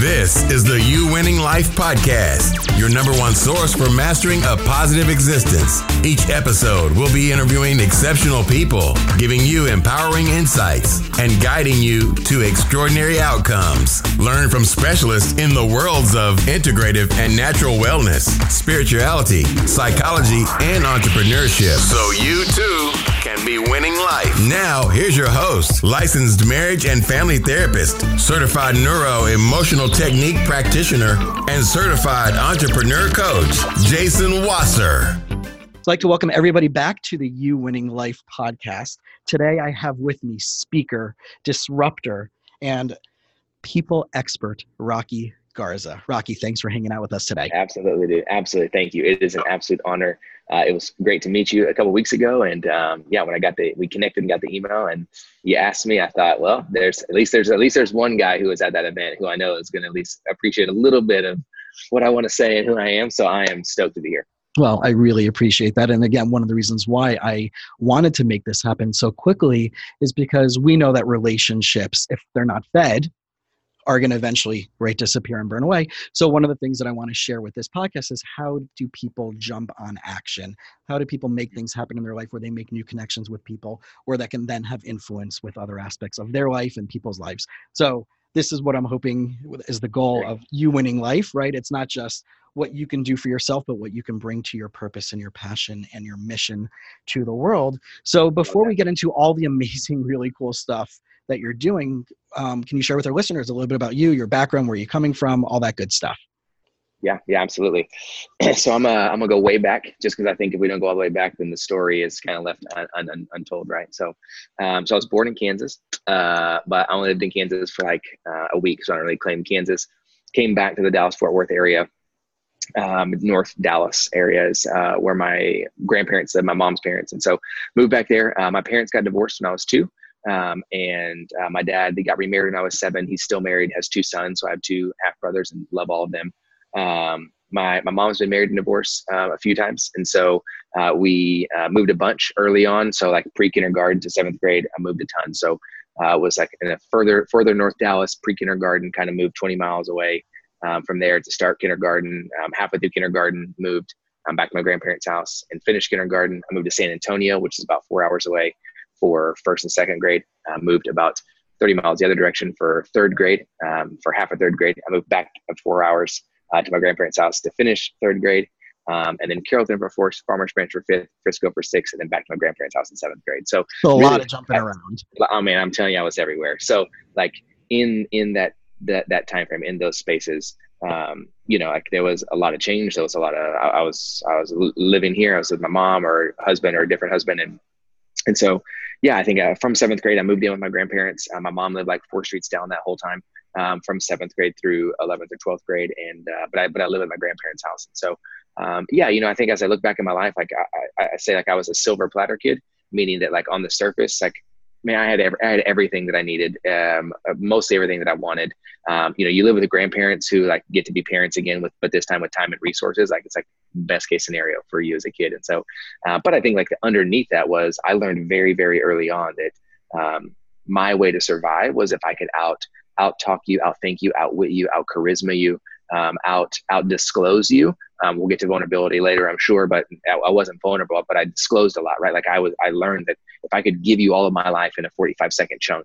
This is the You Winning Life Podcast, your number one source for mastering a positive existence. Each episode we'll be interviewing exceptional people, giving you empowering insights, and guiding you to extraordinary outcomes. Learn from specialists in the worlds of integrative and natural wellness, spirituality, psychology, and entrepreneurship. So you too can be winning life. Now, here's your host, licensed marriage and family therapist, certified neuro emotional technique practitioner, and certified entrepreneur coach, Jason Wasser. I'd like to welcome everybody back to the You Winning Life podcast. Today, I have with me speaker, disruptor, and people expert, Rocky Garza. Rocky, thanks for hanging out with us today. Absolutely, dude. Absolutely. Thank you. It is an absolute honor. Uh, it was great to meet you a couple weeks ago. And um, yeah, when I got the, we connected and got the email and you asked me, I thought, well, there's at least there's at least there's one guy who was at that event who I know is going to at least appreciate a little bit of what I want to say and who I am. So I am stoked to be here. Well, I really appreciate that. And again, one of the reasons why I wanted to make this happen so quickly is because we know that relationships, if they're not fed, are going to eventually right disappear and burn away. So one of the things that i want to share with this podcast is how do people jump on action? How do people make things happen in their life where they make new connections with people or that can then have influence with other aspects of their life and people's lives? So this is what i'm hoping is the goal of you winning life right it's not just what you can do for yourself but what you can bring to your purpose and your passion and your mission to the world so before we get into all the amazing really cool stuff that you're doing. Um, can you share with our listeners a little bit about you, your background, where you're coming from, all that good stuff? Yeah, yeah, absolutely. so I'm uh, I'm gonna go way back, just because I think if we don't go all the way back, then the story is kind of left un- un- untold, right? So, um, so I was born in Kansas, uh, but I only lived in Kansas for like uh, a week, so I don't really claim Kansas. Came back to the Dallas Fort Worth area, um, North Dallas areas, uh, where my grandparents lived, my mom's parents, and so moved back there. Uh, my parents got divorced when I was two, um, and uh, my dad, they got remarried when I was seven. He's still married, has two sons. So I have two half brothers and love all of them. Um, my, my mom's been married and divorced uh, a few times. And so uh, we uh, moved a bunch early on. So like pre kindergarten to seventh grade, I moved a ton. So uh, was like in a further, further North Dallas pre kindergarten, kind of moved 20 miles away um, from there to start kindergarten. Um, halfway through kindergarten, moved um, back to my grandparents' house and finished kindergarten. I moved to San Antonio, which is about four hours away for first and second grade. Uh, moved about 30 miles the other direction for third grade. Um, for half of third grade, I moved back four hours uh, to my grandparents' house to finish third grade. Um, and then Carrollton for fourth, Farmers Branch for fifth, Frisco for sixth, and then back to my grandparents' house in seventh grade. So, so a really, lot of jumping I, around. Oh man, I'm telling you, I was everywhere. So like in in that that that time frame in those spaces, um, you know, like there was a lot of change. There was a lot of I, I was I was living here. I was with my mom or husband or a different husband, and and so yeah, I think uh, from seventh grade, I moved in with my grandparents. Uh, my mom lived like four streets down that whole time, um, from seventh grade through 11th or 12th grade. And, uh, but I, but I live at my grandparents' house. And so, um, yeah, you know, I think as I look back in my life, like I, I, I say, like I was a silver platter kid, meaning that like on the surface, like man, I had I had everything that I needed, um, uh, mostly everything that I wanted. Um, you know, you live with the grandparents who like get to be parents again with, but this time with time and resources. Like it's like best case scenario for you as a kid. And so, uh, but I think like underneath that was I learned very very early on that um, my way to survive was if I could out out talk you, out think you, outwit you, out charisma you, um, out out disclose you. Um, we'll get to vulnerability later, I'm sure, but I, I, wasn't vulnerable, but I disclosed a lot, right? Like I was, I learned that if I could give you all of my life in a 45 second chunk,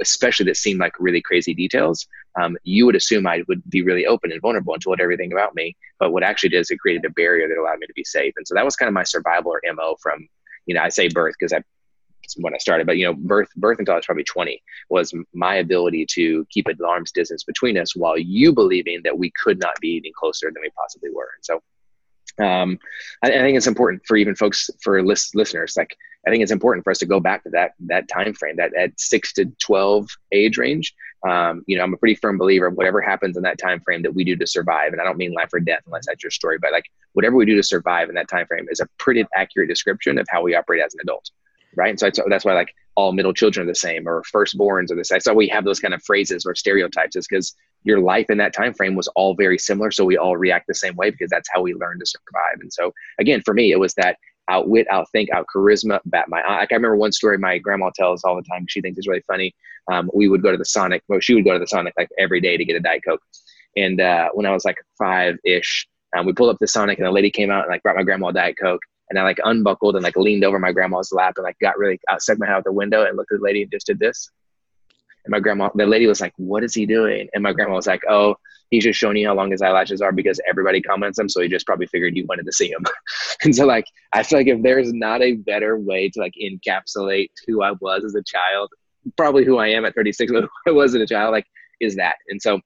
especially that seemed like really crazy details, um, you would assume I would be really open and vulnerable and told everything about me. But what actually did is it created a barrier that allowed me to be safe. And so that was kind of my survival or MO from, you know, I say birth because I when I started, but you know, birth birth until I was probably 20 was my ability to keep an arm's distance between us while you believing that we could not be any closer than we possibly were. And so um, I, I, think it's important for even folks for list, listeners like i think it's important for us to go back to that that time frame that at 6 to 12 age range um, you know i'm a pretty firm believer of whatever happens in that time frame that we do to survive and i don't mean life or death unless that's your story but like whatever we do to survive in that time frame is a pretty accurate description of how we operate as an adult right? And so that's why like all middle children are the same or firstborns are the same. So we have those kind of phrases or stereotypes is because your life in that time frame was all very similar. So we all react the same way because that's how we learn to survive. And so again, for me, it was that outwit, outthink, out charisma, bat my eye. Like I remember one story my grandma tells all the time. She thinks is really funny. um, we would go to the Sonic. Well, she would go to the Sonic like every day to get a Diet Coke. And uh, when I was like five ish, um, we pulled up the Sonic and the lady came out and like brought my grandma a Diet Coke. And I like unbuckled and like leaned over my grandma's lap and like got really out, stuck my head out the window and looked at the lady and just did this. And my grandma, the lady was like, "What is he doing?" And my grandma was like, "Oh, he's just showing you how long his eyelashes are because everybody comments them, so he just probably figured you wanted to see him." and so, like, I feel like if there's not a better way to like encapsulate who I was as a child, probably who I am at 36, but who I was as a child, like, is that. And so,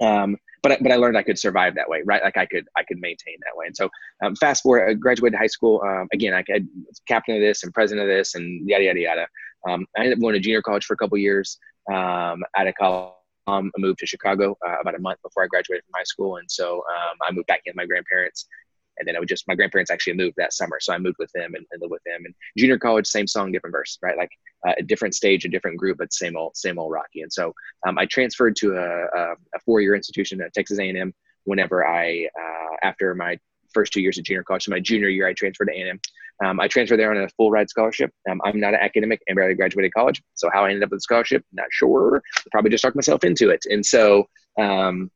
um, but but I learned I could survive that way, right? Like I could I could maintain that way. And so um, fast forward, I graduated high school. Um, again, I, I was captain of this and president of this and yada yada yada. Um, I ended up going to junior college for a couple years. Um, out of college, um, I moved to Chicago uh, about a month before I graduated from high school, and so um, I moved back in with my grandparents. And then I would just my grandparents actually moved that summer, so I moved with them and, and lived with them. And junior college, same song, different verse, right? Like uh, a different stage, a different group, but same old, same old Rocky. And so um, I transferred to a, a, a four-year institution at Texas A&M whenever I uh, after my first two years of junior college. So my junior year, I transferred to A&M. Um, I transferred there on a full ride scholarship. Um, I'm not an academic and barely graduated college. So how I ended up with a scholarship, not sure. Probably just talked myself into it. And so um,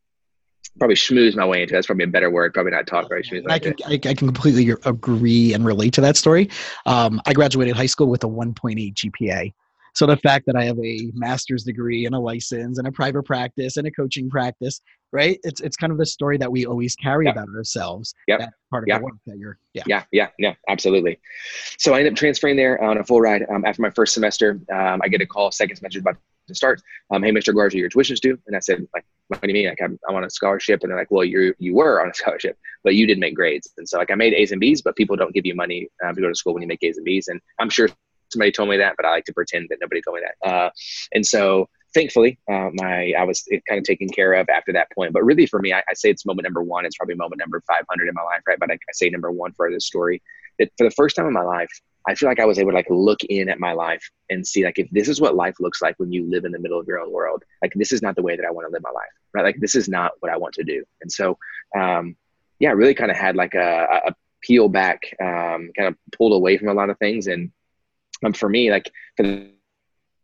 probably schmooze my way into it. That's probably a better word. Probably not talk very schmooze. I can, I, I, can completely agree and relate to that story. Um, I graduated high school with a 1.8 GPA. So the fact that I have a master's degree and a license and a private practice and a coaching practice, right? It's it's kind of the story that we always carry about ourselves. Yeah. Part of yep. the work that you're. Yeah. Yeah. Yeah. Yeah. Absolutely. So I end up transferring there on a full ride. Um, after my first semester, um, I get a call. Second semester about to start. Um, hey, Mr. Garza, your tuition's due. And I said, like, what do you mean? Like, I'm, I'm on a scholarship. And they're like, well, you you were on a scholarship, but you didn't make grades. And so like I made A's and B's, but people don't give you money uh, to go to school when you make A's and B's. And I'm sure somebody told me that, but I like to pretend that nobody told me that. Uh, and so thankfully, uh, my I was kind of taken care of after that point. But really, for me, I, I, say it's moment number one. It's probably moment number 500 in my life, right? But I, I say number one for this story that for the first time in my life, I feel like I was able to like look in at my life and see like if this is what life looks like when you live in the middle of your own world, like this is not the way that I want to live my life, right? Like this is not what I want to do. And so, um, yeah, really kind of had like a, a peel back, um, kind of pulled away from a lot of things and um, for me, like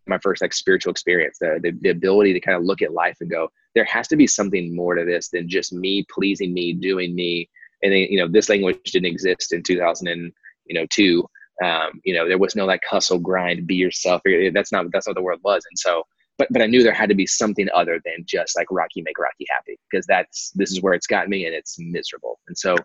my first like spiritual experience, the, the, the ability to kind of look at life and go, there has to be something more to this than just me pleasing me, doing me. And then, you know, this language didn't exist in 2000 and, you know, two, um, you know, there was no like hustle, grind, be yourself. That's not, that's not what the world was. And so but but I knew there had to be something other than just like Rocky make Rocky happy because that's this is where it's got me and it's miserable. And so,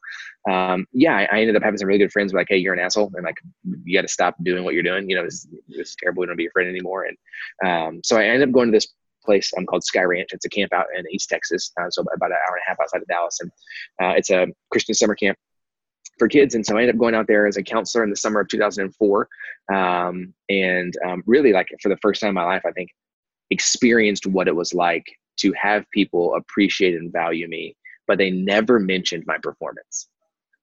um, yeah, I, I, ended up having some really good friends. Like, hey, you're an asshole, and like you got to stop doing what you're doing. You know, it's, it's terrible. We don't be your friend anymore. And um, so I ended up going to this place um, called Sky Ranch. It's a camp out in East Texas, uh, so about an hour and a half outside of Dallas, and uh, it's a Christian summer camp for kids. And so I ended up going out there as a counselor in the summer of 2004. Um, and um, really, like for the first time in my life, I think experienced what it was like to have people appreciate and value me, but they never mentioned my performance.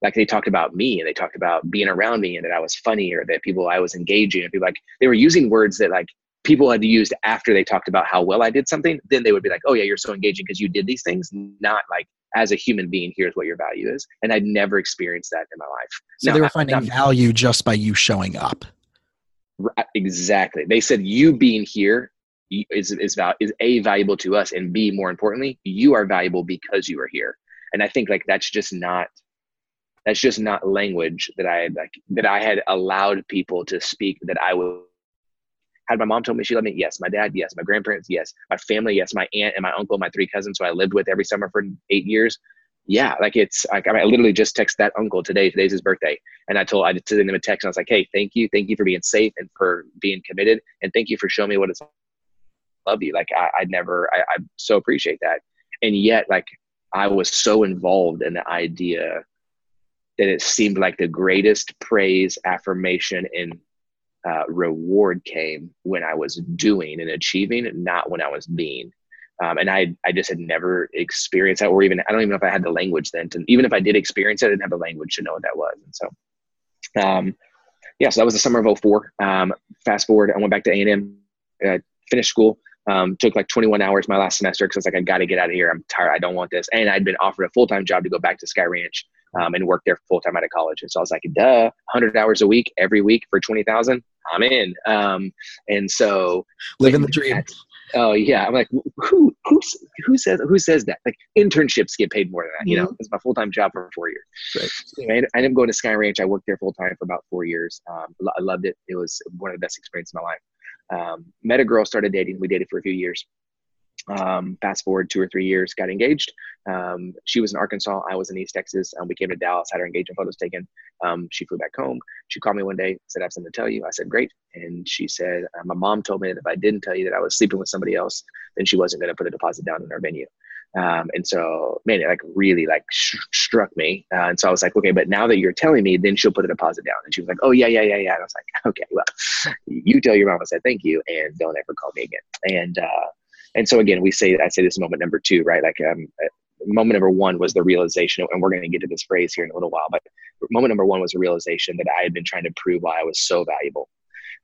Like they talked about me and they talked about being around me and that I was funny or that people I was engaging and people like they were using words that like people had used after they talked about how well I did something. Then they would be like, "Oh yeah, you're so engaging because you did these things." Not like as a human being, here's what your value is. And I'd never experienced that in my life. So now, they were finding not, value just by you showing up. Exactly. They said you being here is is val- is a valuable to us and b more importantly you are valuable because you are here. And i think like that's just not that's just not language that i like that i had allowed people to speak that i would. Had my mom told me she loved me yes. My dad yes. My grandparents yes. My family yes. My aunt and my uncle my three cousins who i lived with every summer for eight years. Yeah like it's like i literally just text that uncle today. Today's his birthday. And i told i just sent him a text and i was like hey thank you. Thank you for being safe and for being committed. And thank you for showing me what it's love you. Like I, I never, I, I so appreciate that. And yet, like I was so involved in the idea that it seemed like the greatest praise, affirmation, and uh, reward came when I was doing and achieving, not when I was being. Um, and I, I just had never experienced that, or even I don't even know if I had the language then. To, even if I did experience it, I didn't have the language to know what that was. And so, um, yeah, so that was the summer of 04. Um, fast forward, I went back to A and M, uh, finished school, um, took like 21 hours my last semester because I was like, I got to get out of here. I'm tired. I don't want this. And I'd been offered a full time job to go back to Sky Ranch um, and work there full time out of college. And so I was like, duh, 100 hours a week every week for 20,000. I'm in. Um, and so living the dream. Oh yeah, I'm like, who who who says who says that? Like internships get paid more than that. You know, mm-hmm. it's my full time job for four years. Right. So I, I ended up going to Sky Ranch. I worked there full time for about four years. Um, I loved it. It was one of the best experiences of my life. Um, met a girl, started dating. We dated for a few years. Um, fast forward two or three years, got engaged. Um, she was in Arkansas. I was in East Texas. Um, we came to Dallas, had our engagement photos taken. Um, she flew back home. She called me one day, said, I have something to tell you. I said, Great. And she said, uh, My mom told me that if I didn't tell you that I was sleeping with somebody else, then she wasn't going to put a deposit down in our venue. Um, and so, man, it like really like sh- struck me. Uh, and so I was like, okay, but now that you're telling me, then she'll put a deposit down. And she was like, oh yeah, yeah, yeah, yeah. And I was like, okay, well, you tell your mom I said thank you, and don't ever call me again. And uh, and so again, we say I say this moment number two, right? Like um, uh, moment number one was the realization, and we're going to get to this phrase here in a little while. But moment number one was a realization that I had been trying to prove why I was so valuable.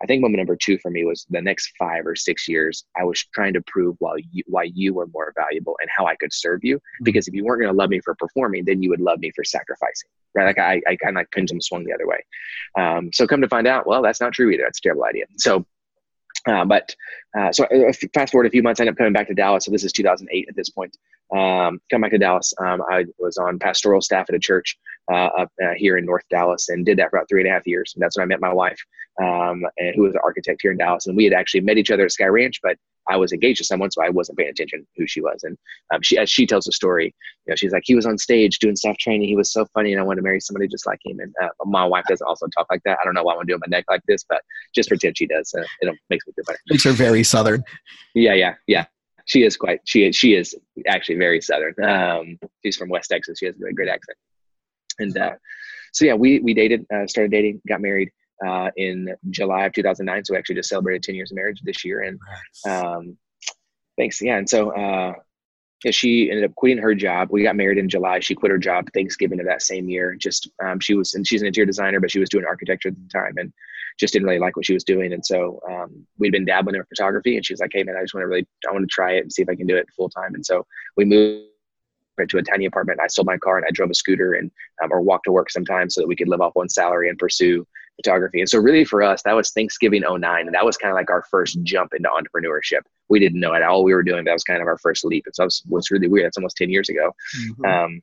I think moment number two for me was the next five or six years, I was trying to prove why you, why you were more valuable and how I could serve you. Mm-hmm. Because if you weren't going to love me for performing, then you would love me for sacrificing, right? Like I, I kind of like pendulum swung the other way. Um, so come to find out, well, that's not true either. That's a terrible idea. So uh, but uh, so uh, fast forward a few months, I end up coming back to Dallas. So this is 2008 at this point. Um, come back to Dallas. Um, I was on pastoral staff at a church uh, up uh, here in North Dallas and did that for about three and a half years. And that's when I met my wife, um, and who was an architect here in Dallas. And we had actually met each other at Sky Ranch, but I was engaged to someone, so I wasn't paying attention who she was. And um, she, as she tells the story, you know, she's like, he was on stage doing staff training. He was so funny, and I wanted to marry somebody just like him. And uh, my wife doesn't also talk like that. I don't know why I'm doing my neck like this, but just pretend she does. Uh, it makes me feel better. Makes her very southern. Yeah, yeah, yeah. She is quite. She is. She is actually very southern. Um, she's from West Texas. She has a great accent. And uh, so yeah, we we dated, uh, started dating, got married uh, in July of 2009. So we actually just celebrated 10 years of marriage this year. And um, thanks. Yeah. And so uh, yeah, she ended up quitting her job. We got married in July. She quit her job Thanksgiving of that same year. Just um, she was, and she's an interior designer, but she was doing architecture at the time and just didn't really like what she was doing. And so um, we'd been dabbling in photography, and she was like, "Hey, man, I just want to really, I want to try it and see if I can do it full time." And so we moved to a tiny apartment. I sold my car and I drove a scooter and um, or walked to work sometimes so that we could live off one salary and pursue photography. And so really for us, that was Thanksgiving 09. And that was kind of like our first jump into entrepreneurship. We didn't know it all we were doing. That was kind of our first leap. And so was, was really weird. That's almost 10 years ago. Mm-hmm. Um,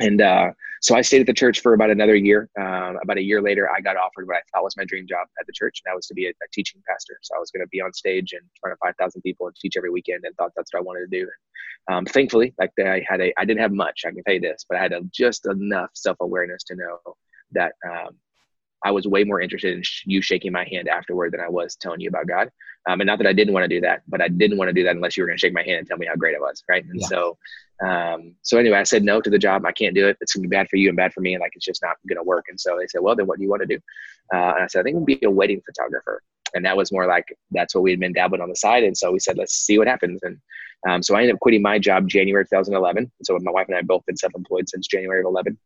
and uh, so I stayed at the church for about another year. Um, about a year later, I got offered what I thought was my dream job at the church, and that was to be a, a teaching pastor. So I was going to be on stage in front of 5,000 people and teach every weekend, and thought that's what I wanted to do. Um, thankfully, like I had a, I didn't have much, I can tell you this, but I had a, just enough self awareness to know that um, I was way more interested in sh- you shaking my hand afterward than I was telling you about God. Um, and not that I didn't want to do that, but I didn't want to do that unless you were going to shake my hand and tell me how great it was, right? And yeah. so, um, so anyway, I said no to the job. I can't do it. It's going to be bad for you and bad for me, and like it's just not going to work. And so they said, well, then what do you want to do? Uh, and I said, I think we'll be a wedding photographer. And that was more like that's what we had been dabbling on the side. And so we said, let's see what happens. And um, so I ended up quitting my job January 2011. So my wife and I both been self-employed since January of 11.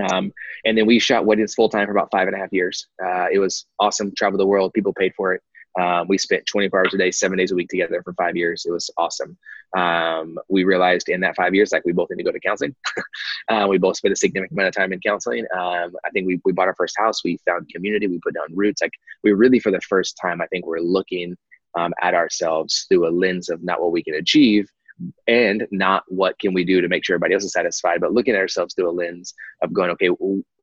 Um, and then we shot weddings full time for about five and a half years. Uh, it was awesome. Travel the world. People paid for it. Um, we spent 24 hours a day, seven days a week together for five years. It was awesome. Um, we realized in that five years, like we both need to go to counseling. uh, we both spent a significant amount of time in counseling. Um, I think we, we bought our first house. We found community. We put down roots. Like we really, for the first time, I think we're looking um, at ourselves through a lens of not what we can achieve, and not what can we do to make sure everybody else is satisfied, but looking at ourselves through a lens of going, okay,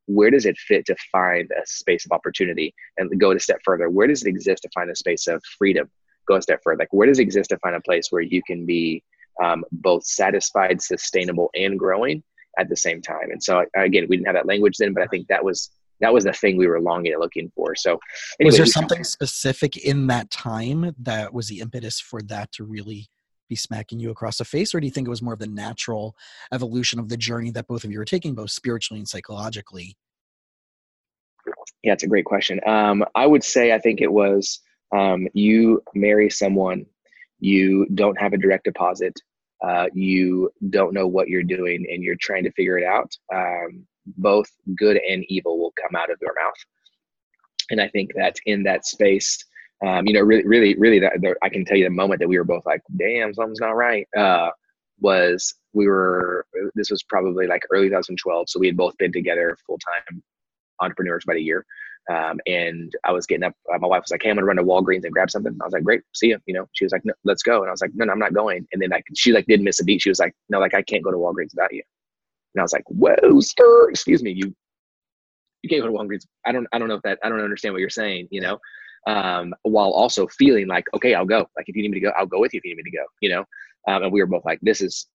where does it fit to find a space of opportunity and go a step further? Where does it exist to find a space of freedom? Go a step further. Like, where does it exist to find a place where you can be um, both satisfied, sustainable, and growing at the same time? And so, again, we didn't have that language then, but I think that was that was the thing we were longing and looking for. So, anyway, was there something specific in that time that was the impetus for that to really be smacking you across the face, or do you think it was more of the natural evolution of the journey that both of you are taking, both spiritually and psychologically? Yeah, it's a great question. Um, I would say I think it was um, you marry someone, you don't have a direct deposit, uh, you don't know what you're doing, and you're trying to figure it out. Um, both good and evil will come out of your mouth. And I think that in that space, um, you know, really, really, really, that, the, I can tell you the moment that we were both like, damn, something's not right, uh, was we were, this was probably like early 2012. So we had both been together full time entrepreneurs about a year. Um, and I was getting up. Uh, my wife was like, "Hey, I'm gonna run to Walgreens and grab something." I was like, "Great, see you." You know, she was like, no, "Let's go," and I was like, "No, no, I'm not going." And then like she like didn't miss a beat. She was like, "No, like I can't go to Walgreens without you." And I was like, "Whoa, stir, excuse me, you you can't go to Walgreens. I don't I don't know if that I don't understand what you're saying, you know." Um, while also feeling like, okay, I'll go. Like if you need me to go, I'll go with you if you need me to go, you know? Um, and we were both like, this is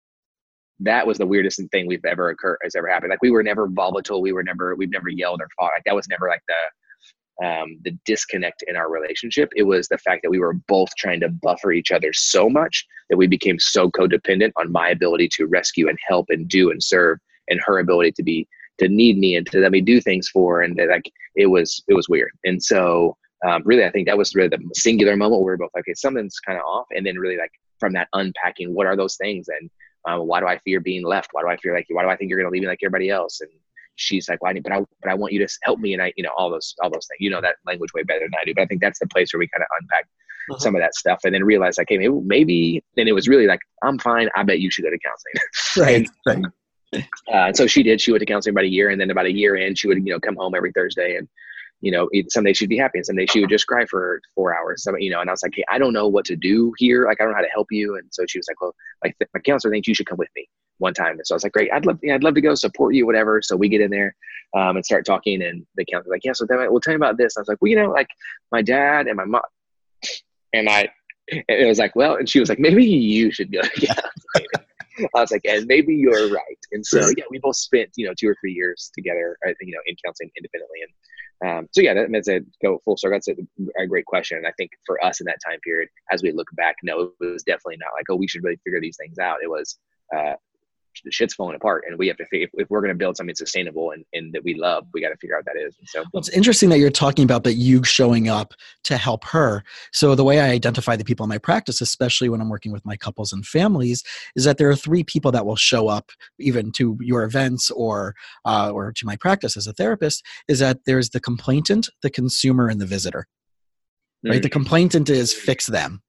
that was the weirdest thing we've ever occurred has ever happened. Like we were never volatile. We were never we've never yelled or fought. Like that was never like the um, the disconnect in our relationship. It was the fact that we were both trying to buffer each other so much that we became so codependent on my ability to rescue and help and do and serve, and her ability to be to need me and to let me do things for. And like it was it was weird. And so um, really, I think that was really the singular moment where we are both like, okay, something's kind of off. And then really like from that unpacking, what are those things and um, why do I fear being left? Why do I fear like why do I think you're going to leave me like everybody else? And she's like, why? But I but I want you to help me, and I you know all those all those things. You know that language way better than I do. But I think that's the place where we kind of unpack uh-huh. some of that stuff, and then realize like, hey, maybe maybe. Then it was really like, I'm fine. I bet you should go to counseling. right. right. Uh, and so she did. She went to counseling about a year, and then about a year in, she would you know come home every Thursday and you know, some days she'd be happy and some days she would just cry for four hours. So, you know, and I was like, Hey, I don't know what to do here. Like, I don't know how to help you. And so she was like, well, like my counselor thinks you should come with me one time. And so I was like, great, I'd love, yeah, I'd love to go support you, whatever. So we get in there um, and start talking and the counselor counselor's like, yeah, so then we'll tell you about this. And I was like, well, you know, like my dad and my mom and I, and it was like, well, and she was like, maybe you should go. Yeah. I was like, and maybe you're right. And so, yeah, we both spent, you know, two or three years together, you know, in counseling independently. And um, so yeah, that, that's a go full circle. That's a, a, great question. And I think for us in that time period, as we look back, no, it was definitely not like, oh, we should really figure these things out. It was, uh, the shit's falling apart and we have to figure if we're going to build something sustainable and, and that we love we got to figure out what that is and so well, it's interesting that you're talking about that you showing up to help her. So the way i identify the people in my practice especially when i'm working with my couples and families is that there are three people that will show up even to your events or uh, or to my practice as a therapist is that there's the complainant the consumer and the visitor. Right? Mm-hmm. the complainant is fix them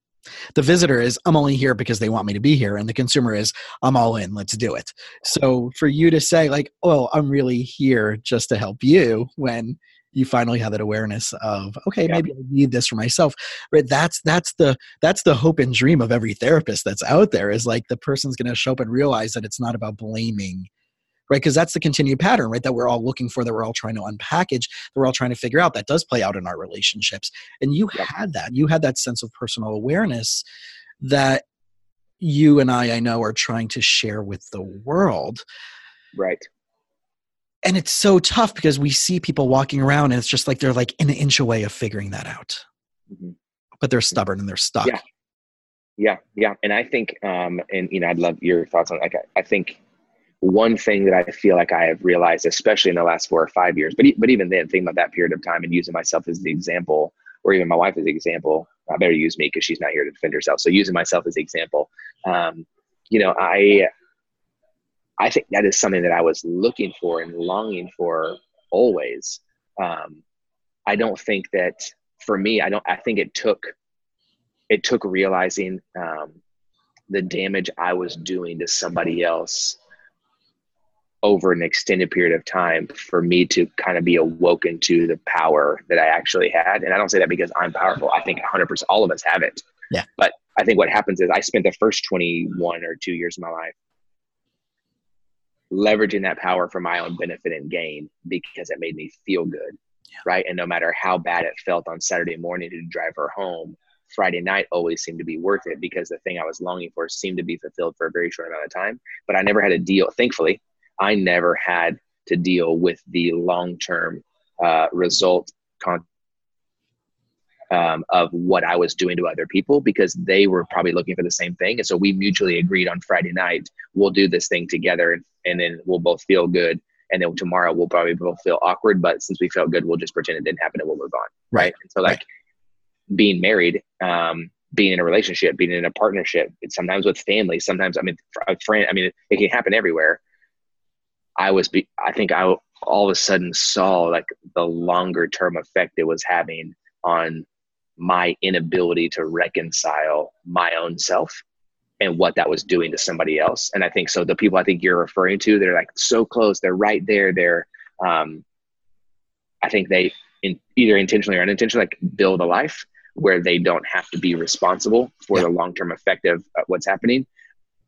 the visitor is, I'm only here because they want me to be here. And the consumer is, I'm all in, let's do it. So for you to say, like, oh, I'm really here just to help you when you finally have that awareness of okay yeah. maybe i need this for myself right that's that's the that's the hope and dream of every therapist that's out there is like the person's going to show up and realize that it's not about blaming right? Because that's the continued pattern, right? That we're all looking for, that we're all trying to unpackage, that we're all trying to figure out. That does play out in our relationships. And you yep. had that. You had that sense of personal awareness that you and I, I know, are trying to share with the world. Right. And it's so tough because we see people walking around and it's just like they're like an inch away of figuring that out. Mm-hmm. But they're stubborn and they're stuck. Yeah. Yeah, yeah, and I think, um, and you know, I'd love your thoughts on. Like, I, I think one thing that I feel like I have realized, especially in the last four or five years, but, but even then, thinking about that period of time and using myself as the example, or even my wife as the example, I better use me because she's not here to defend herself. So using myself as the example, um, you know, I, I think that is something that I was looking for and longing for always. Um, I don't think that for me, I don't, I think it took, it took realizing, um, the damage I was doing to somebody else over an extended period of time for me to kind of be awoken to the power that I actually had. And I don't say that because I'm powerful. I think 100% all of us have it. Yeah. But I think what happens is I spent the first 21 or two years of my life leveraging that power for my own benefit and gain because it made me feel good. Yeah. Right. And no matter how bad it felt on Saturday morning to drive her home, Friday night always seemed to be worth it because the thing I was longing for seemed to be fulfilled for a very short amount of time. But I never had a deal. Thankfully, I never had to deal with the long term uh, result con- um, of what I was doing to other people because they were probably looking for the same thing. And so we mutually agreed on Friday night, we'll do this thing together and, and then we'll both feel good. And then tomorrow we'll probably both feel awkward, but since we felt good, we'll just pretend it didn't happen and we'll move on. Right. And so, like, right. being married, um, being in a relationship, being in a partnership, sometimes with family, sometimes, I mean, a friend, I mean, it can happen everywhere. I was, be, I think I all of a sudden saw like the longer term effect it was having on my inability to reconcile my own self and what that was doing to somebody else. And I think so. The people I think you're referring to, they're like so close. They're right there. They're, um, I think they, in either intentionally or unintentionally like build a life where they don't have to be responsible for yeah. the long-term effect of uh, what's happening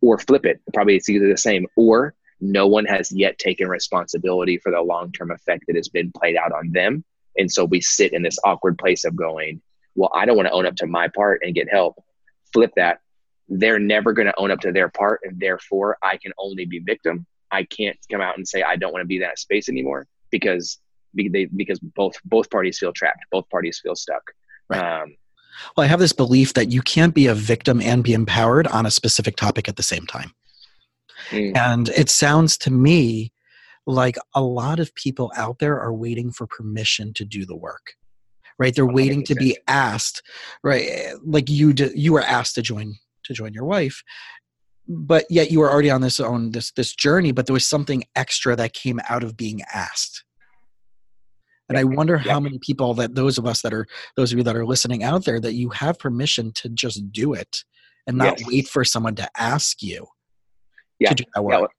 or flip it probably it's either the same or no one has yet taken responsibility for the long-term effect that has been played out on them. And so we sit in this awkward place of going well i don't want to own up to my part and get help. Flip that. They're never going to own up to their part and therefore i can only be victim. I can't come out and say i don't want to be in that space anymore because they, because both both parties feel trapped. Both parties feel stuck. Right. um, well i have this belief that you can't be a victim and be empowered on a specific topic at the same time mm. and it sounds to me like a lot of people out there are waiting for permission to do the work right? They're waiting to be asked right? Like you you were asked to join to join your wife but yet you were already on this own this this journey but there was something extra that came out of being asked. And i wonder how many people that those of us that are those of you that are listening out there that you have permission to just do it and not yes. wait for someone to ask you yeah. to do that work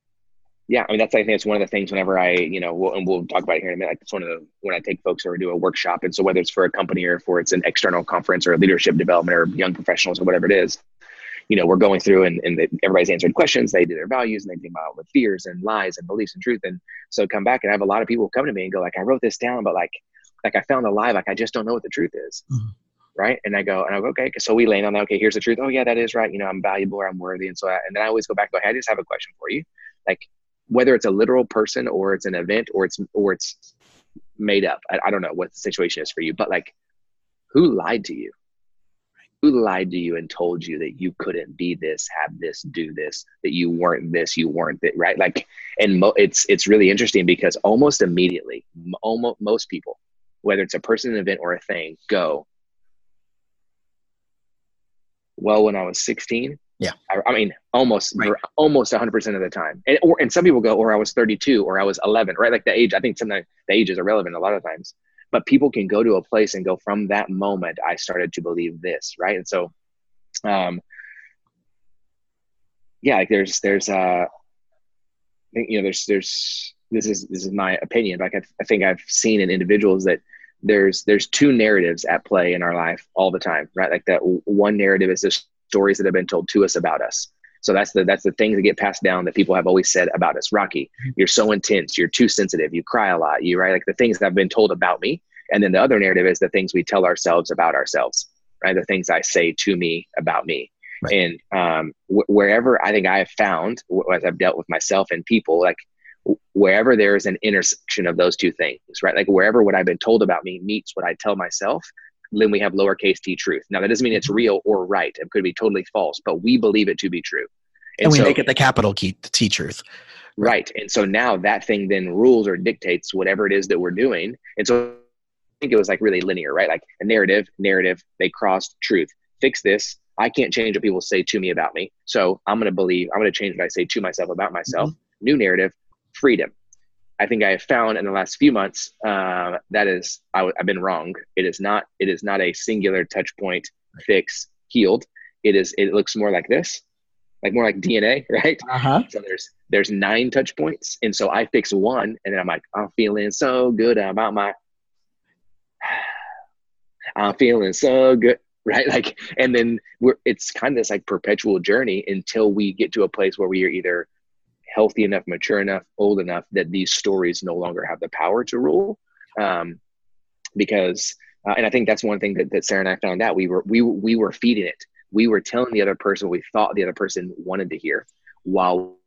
yeah, I mean that's I think it's one of the things whenever I you know we'll, and we'll talk about it here in a minute. Like it's one of the when I take folks or do a workshop, and so whether it's for a company or for it's an external conference or a leadership development or young professionals or whatever it is, you know we're going through and, and everybody's answered questions. They do their values and they think about with fears and lies and beliefs and truth. And so come back and I have a lot of people come to me and go like I wrote this down, but like like I found a lie, like I just don't know what the truth is. Mm-hmm. Right. And I go, and I go, okay. So we land on that. Okay, here's the truth. Oh, yeah, that is right. You know, I'm valuable or I'm worthy. And so, I, and then I always go back, go, hey, I just have a question for you. Like, whether it's a literal person or it's an event or it's or it's made up. I, I don't know what the situation is for you, but like, who lied to you? Who lied to you and told you that you couldn't be this, have this, do this, that you weren't this, you weren't that, right? Like, and mo- it's it's really interesting because almost immediately, almost most people, whether it's a person, an event, or a thing, go. Well, when I was 16, yeah. I, I mean, almost, right. almost 100% of the time. And, or, and some people go, or I was 32 or I was 11, right? Like the age, I think sometimes the age is irrelevant a lot of times. But people can go to a place and go, from that moment, I started to believe this, right? And so, um, yeah, like there's, there's, uh, you know, there's, there's, this is, this is my opinion. Like I, I think I've seen in individuals that there's, there's two narratives at play in our life all the time, right? Like that one narrative is the stories that have been told to us about us. So that's the that's the things that get passed down that people have always said about us. Rocky, you're so intense, you're too sensitive, you cry a lot, you right like the things that have been told about me. And then the other narrative is the things we tell ourselves about ourselves, right? The things I say to me about me. Right. And um, wh- wherever I think I have found, as I've dealt with myself and people, like wherever there is an intersection of those two things, right? Like wherever what I've been told about me meets what I tell myself, then we have lowercase t truth. Now that doesn't mean it's real or right. It could be totally false, but we believe it to be true. And, and we so, make it the capital key t truth. Right. And so now that thing then rules or dictates whatever it is that we're doing. And so I think it was like really linear, right? Like a narrative, narrative, they crossed truth. Fix this. I can't change what people say to me about me. So I'm going to believe, I'm going to change what I say to myself about myself. Mm-hmm. New narrative, freedom. I think I have found in the last few months uh, that is I, have been wrong. It is not it is not a singular touch point fix healed. It is it looks more like this, like more like DNA, right? Uh-huh. So there's there's nine touch points, and so I fix one, and then I'm like I'm feeling so good about my. I'm feeling so good, right? Like, and then we're it's kind of this like perpetual journey until we get to a place where we are either healthy enough, mature enough, old enough that these stories no longer have the power to rule. Um, because, uh, and I think that's one thing that, that Sarah and I found out. We were we we were feeding it. We were telling the other person what we thought the other person wanted to hear, while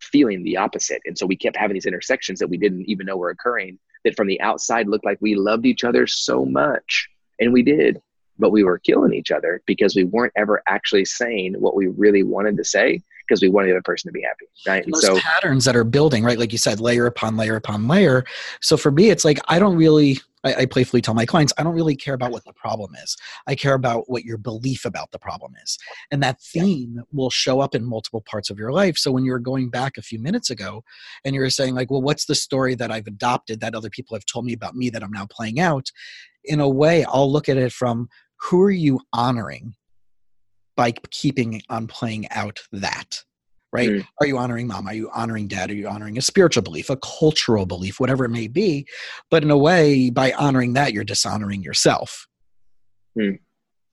feeling the opposite. And so we kept having these intersections that we didn't even know were occurring. That from the outside looked like we loved each other so much, and we did, but we were killing each other because we weren't ever actually saying what we really wanted to say because we want the other person to be happy right? And, so patterns that are building right? Like you said layer upon layer upon layer. So for me it's like i don't really I, I, playfully tell my clients i don't really care about what the problem is. I care about what your belief about the problem is. And that theme yeah. will show up in multiple parts of your life. So when you were going back a few minutes ago and you were saying like well what's the story that i've adopted that other people have told me about me that i'm now playing out? In a way i'll look at it from who are you honoring by keeping on playing out that right? Mm. Are you honoring mom? Are you honoring dad? Are you honoring a spiritual belief, a cultural belief, whatever it may be? But in a way, by honoring that, you're dishonoring yourself. Mm.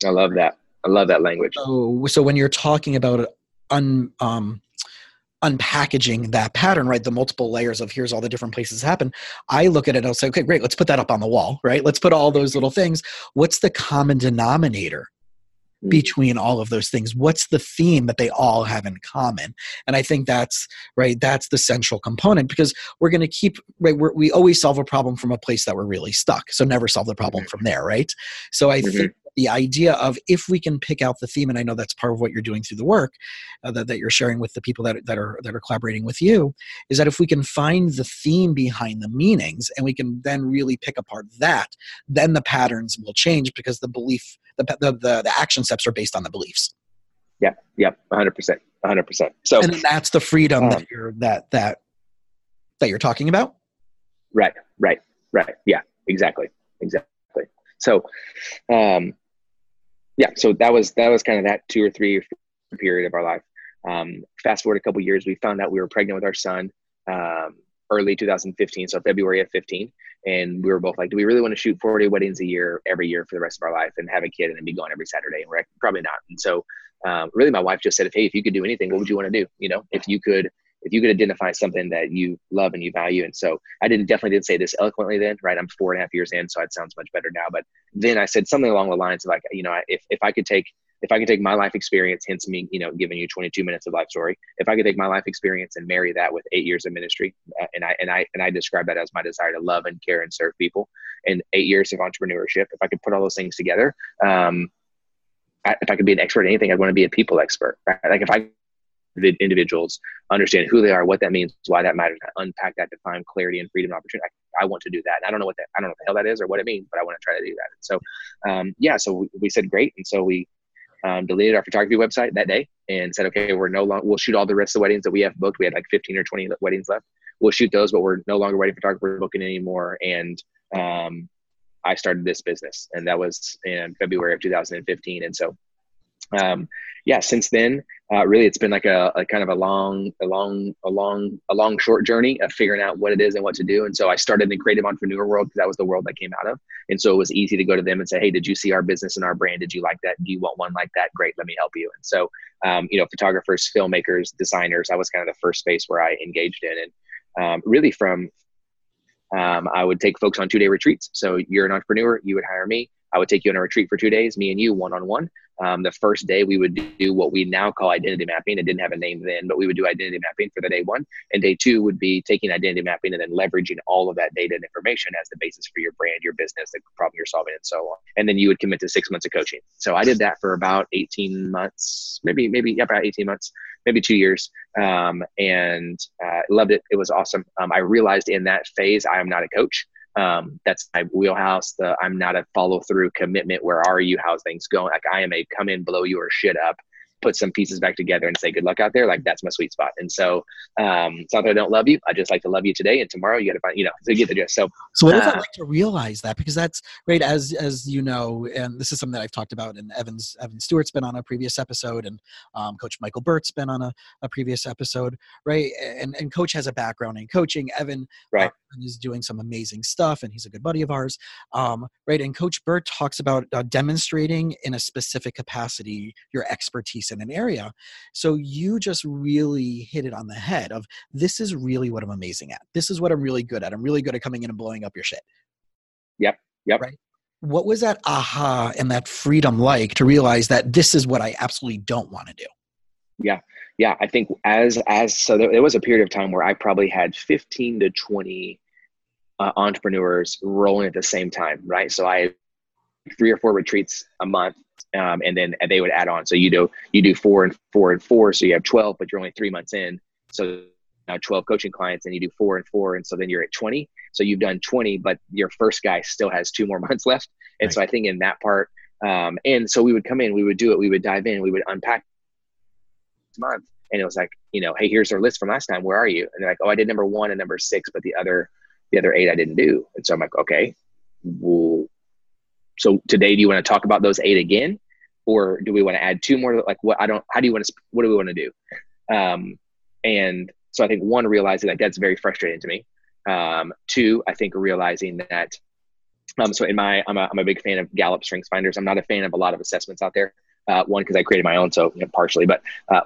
I love that. I love that language. So, so when you're talking about un, um, unpackaging that pattern, right? The multiple layers of here's all the different places happen. I look at it and I'll say, okay, great, let's put that up on the wall, right? Let's put all those little things. What's the common denominator? Mm. between all of those things what's the theme that they all have in common and i think that's right that's the central component because we're going to keep right we always solve a problem from a place that we're really stuck so never solve the problem mm-hmm. from there right so i mm-hmm. think the idea of if we can pick out the theme and i know that's part of what you're doing through the work uh, that, that you're sharing with the people that, that are that are collaborating with you is that if we can find the theme behind the meanings and we can then really pick apart that then the patterns will change because the belief the the, the, the action steps are based on the beliefs. Yeah yeah 100% 100% so and that's the freedom um, that you're that that that you're talking about? Right right right. Yeah exactly exactly. So um yeah, so that was that was kind of that two or three period of our life. Um, fast forward a couple years, we found out we were pregnant with our son um, early 2015, so February of 15, and we were both like, "Do we really want to shoot 40 weddings a year every year for the rest of our life and have a kid and then be gone every Saturday?" And we're like, probably not. And so, um, really, my wife just said, "Hey, if you could do anything, what would you want to do? You know, if you could." If you could identify something that you love and you value. And so I didn't definitely didn't say this eloquently then, right? I'm four and a half years in, so it sounds much better now. But then I said something along the lines of like, you know, if, if I could take if I could take my life experience, hence me, you know, giving you 22 minutes of life story, if I could take my life experience and marry that with eight years of ministry, uh, and I and I and I describe that as my desire to love and care and serve people, and eight years of entrepreneurship, if I could put all those things together, um, I, if I could be an expert at anything, I'd want to be a people expert. Right? Like if I individuals understand who they are, what that means, why that matters, unpack that, define clarity and freedom and opportunity. I, I, want to do that. And I don't know what that, I don't know what the hell that is or what it means, but I want to try to do that. And so, um, yeah, so we, we, said great. And so we um, deleted our photography website that day and said, okay, we're no longer, we'll shoot all the rest of the weddings that we have booked. We had like 15 or 20 weddings left. We'll shoot those, but we're no longer wedding photographer booking anymore. And, um, I started this business and that was in February of 2015. And so, um, yeah, since then, uh, really, it's been like a, a, kind of a long, a long, a long, a long, short journey of figuring out what it is and what to do. And so I started in the creative entrepreneur world because that was the world that came out of. And so it was easy to go to them and say, "Hey, did you see our business and our brand? Did you like that? Do you want one like that? Great, let me help you." And so, um, you know, photographers, filmmakers, designers, that was kind of the first space where I engaged in, and um, really from um, I would take folks on two day retreats. So you're an entrepreneur, you would hire me. I would take you on a retreat for two days, me and you, one on one. The first day, we would do what we now call identity mapping. It didn't have a name then, but we would do identity mapping for the day one. And day two would be taking identity mapping and then leveraging all of that data and information as the basis for your brand, your business, the problem you're solving, and so on. And then you would commit to six months of coaching. So I did that for about 18 months, maybe, maybe about 18 months, maybe two years, um, and uh, loved it. It was awesome. Um, I realized in that phase, I am not a coach. Um, that's my wheelhouse. The I'm not a follow through commitment. Where are you? How's things going? Like I am a come in, blow your shit up, put some pieces back together and say good luck out there like that's my sweet spot. And so um it's not that i don't love you i just like to love you today and tomorrow you got to find you know to get the gist so so what uh, like to realize that? Because that's right as as you know and this is something that i've talked about and evans evan stewart's been on a previous episode and um, coach michael burt's been on a, a previous episode right? And and coach has a background in coaching. Evan right. Uh, is doing some amazing stuff and he's a good buddy of ours um, right? And coach burt talks about uh, demonstrating in a specific capacity your expertise in an area. So you just really hit it on the head of this is really what I'm amazing at. This is what I'm really good at. I'm really good at coming in and blowing up your shit. Yep. Yep. Right. What was that aha and that freedom like to realize that this is what I absolutely don't want to do? Yeah. Yeah. I think as, as, so there, there was a period of time where I probably had 15 to 20 uh, entrepreneurs rolling at the same time. Right. So I three or four retreats a month um, and then they would add on. So you do you do four and four and four, so you have twelve, but you're only three months in. So now twelve coaching clients, and you do four and four, and so then you're at twenty. So you've done twenty, but your first guy still has two more months left. And right. so I think in that part, um, and so we would come in, we would do it, we would dive in, we would unpack month, and it was like, you know, hey, here's our list from last time. Where are you? And they're like, oh, I did number one and number six, but the other the other eight I didn't do. And so I'm like, okay, well, so today do you want to talk about those eight again or do we want to add two more like what i don't how do you want to what do we want to do um, and so I think one realizing that that's very frustrating to me. Um, two, I think realizing that. Um, so in my, I'm a, I'm a big fan of Gallup Strengths Finders. I'm not a fan of a lot of assessments out there. Uh, one because I created my own, so you know, partially, but uh,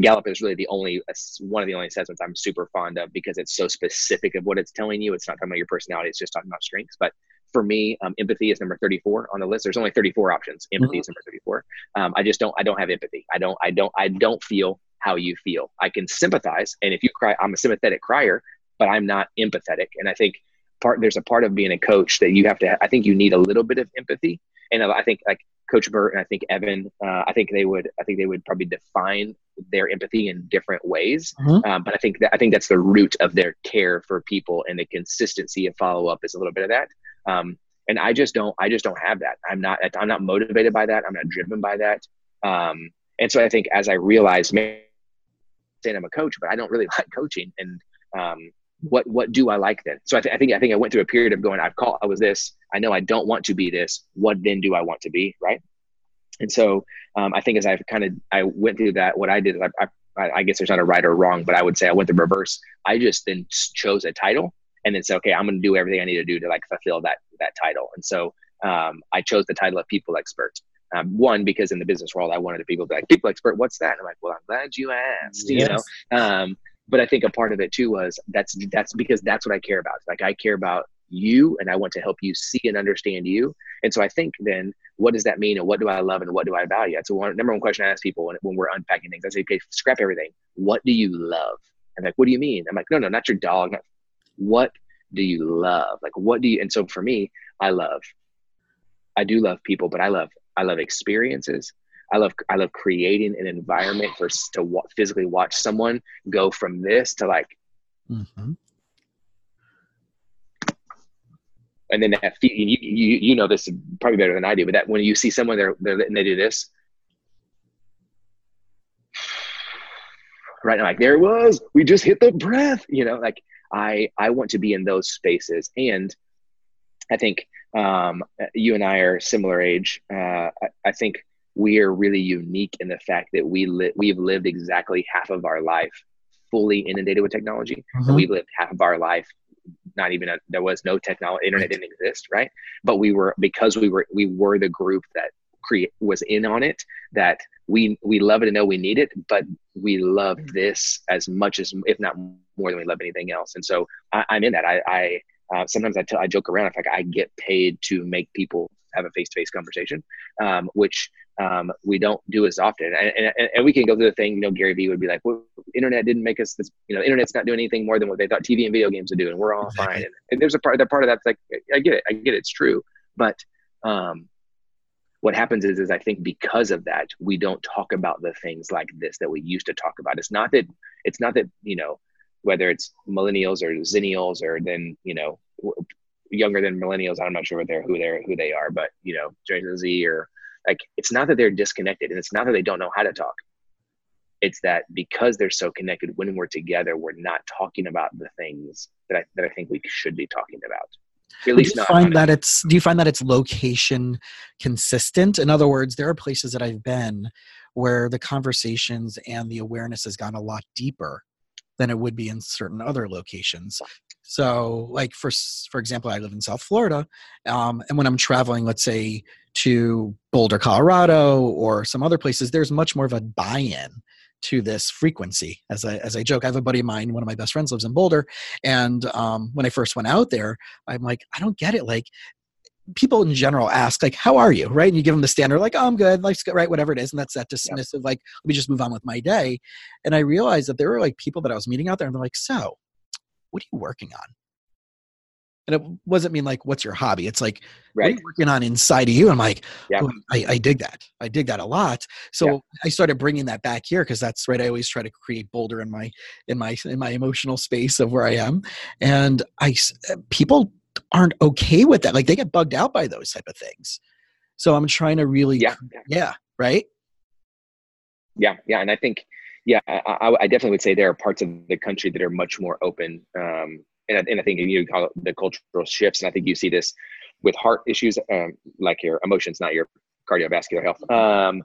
Gallup is really the only one of the only assessments I'm super fond of because it's so specific of what it's telling you. It's not talking about your personality; it's just talking about strengths. But for me, um, empathy is number 34 on the list. There's only 34 options. Empathy mm-hmm. is number 34. Um, I just don't. I don't have empathy. I don't. I don't. I don't feel how you feel. I can sympathize, and if you cry, I'm a sympathetic crier, but I'm not empathetic. And I think part there's a part of being a coach that you have to. I think you need a little bit of empathy, and I think like Coach Burt and I think Evan, uh, I think they would, I think they would probably define their empathy in different ways. Mm-hmm. Um, but I think that I think that's the root of their care for people, and the consistency of follow up is a little bit of that. Um, and I just don't, I just don't have that. I'm not, I'm not motivated by that. I'm not driven by that. Um, and so I think as I realized, saying I'm a coach, but I don't really like coaching, and um, what what do I like then? So I, th- I, think I think I went through a period of going, I've called, I was this, I know I don't want to be this. What then do I want to be, right? And so um, I think as I've kind of I went through that, what I did is I, I, I guess there's not a right or wrong, but I would say I went the reverse. I just then chose a title and then said, okay, I'm going to do everything I need to do to like fulfill that that title. And so um, I chose the title of people expert. Um, one because in the business world, I wanted people to be like people expert. What's that? And I'm like, well, I'm glad you asked. Yes. You know, um, but I think a part of it too was that's that's because that's what I care about. Like I care about you and I want to help you see and understand you. And so I think then what does that mean and what do I love and what do I value? That's one number one question I ask people when, when we're unpacking things. I say, okay, scrap everything. What do you love? And like, what do you mean? I'm like, no, no, not your dog. Not, what do you love? Like, what do you? And so for me, I love, I do love people, but I love, I love experiences. I love I love creating an environment for to w- physically watch someone go from this to like, mm-hmm. and then that you, you you know this probably better than I do, but that when you see someone there and they do this, right? I'm like there it was, we just hit the breath, you know, like I I want to be in those spaces, and I think um, you and I are similar age. Uh, I, I think we are really unique in the fact that we li- we've lived exactly half of our life fully inundated with technology. Mm-hmm. we've lived half of our life not even a, there was no technology internet didn't exist right but we were because we were we were the group that create was in on it that we we love it and know we need it but we love this as much as if not more than we love anything else and so I, am in that i i uh, sometimes I, t- I joke around. I get paid to make people have a face-to-face conversation, um, which um, we don't do as often. And, and, and, we can go through the thing, you know, Gary Vee would be like, well, internet didn't make us this, you know, internet's not doing anything more than what they thought TV and video games would do. And we're all fine. And, and, there's a part, that part of that's like, I get it. I get it. It's true. But um, what happens is, is I think because of that, we don't talk about the things like this that we used to talk about. It's not that, it's not that, you know, whether it's millennials or zennials or then, you know, younger than millennials. I'm not sure what they're who they're who they are, but you know, Gen Z or like it's not that they're disconnected and it's not that they don't know how to talk. It's that because they're so connected, when we're together, we're not talking about the things that I that I think we should be talking about. At least do you find that it's do you find that it's location consistent? In other words, there are places that I've been where the conversations and the awareness has gone a lot deeper than it would be in certain other locations. So, like for for example, I live in South Florida, um, and when I'm traveling, let's say to Boulder, Colorado, or some other places, there's much more of a buy-in to this frequency. As I as I joke, I have a buddy of mine, one of my best friends lives in Boulder, and um, when I first went out there, I'm like, I don't get it. Like people in general ask like how are you right and you give them the standard like oh i'm good life's good right whatever it is and that's that dismissive yep. like let me just move on with my day and i realized that there were like people that i was meeting out there and they're like so what are you working on? And it wasn't mean like, what's your hobby? It's like, right. what are you working on inside of you? I'm like, yeah. oh, I, I, dig that. I dig that a lot. So yeah. I started bringing that back here because that's right. I always try to create Boulder in my in my in my emotional space of where I am, and I uh, people aren't okay with that. Like they get bugged out by those type of things. So I'm trying to really, yeah, yeah, right. Yeah, yeah, and I think yeah, I, I, definitely would say there are parts of the country that are much more open. Um, and, I, and I think you call it the cultural shifts. And I think you see this with heart issues, um, like your emotions, not your cardiovascular health. Um,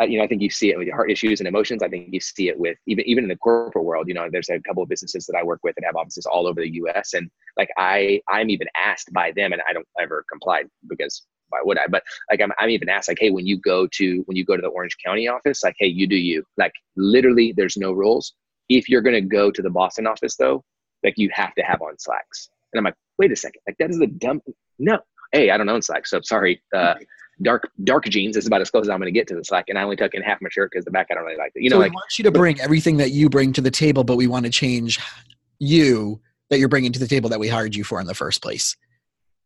you know, I think you see it with your heart issues and emotions. I think you see it with even even in the corporate world. You know, there's a couple of businesses that I work with that have offices all over the U.S. and like I I'm even asked by them, and I don't ever comply because why would I? But like I'm I'm even asked like, hey, when you go to when you go to the Orange County office, like, hey, you do you. Like literally, there's no rules. If you're gonna go to the Boston office though, like you have to have on slacks. And I'm like, wait a second, like that is a dumb. No, hey, I don't own slacks, so sorry. Uh, dark dark jeans is about as close as I'm going to get to the slack, and I only tuck in half my shirt because the back I don't really like it. You know, so like we want you to bring everything that you bring to the table, but we want to change you that you're bringing to the table that we hired you for in the first place.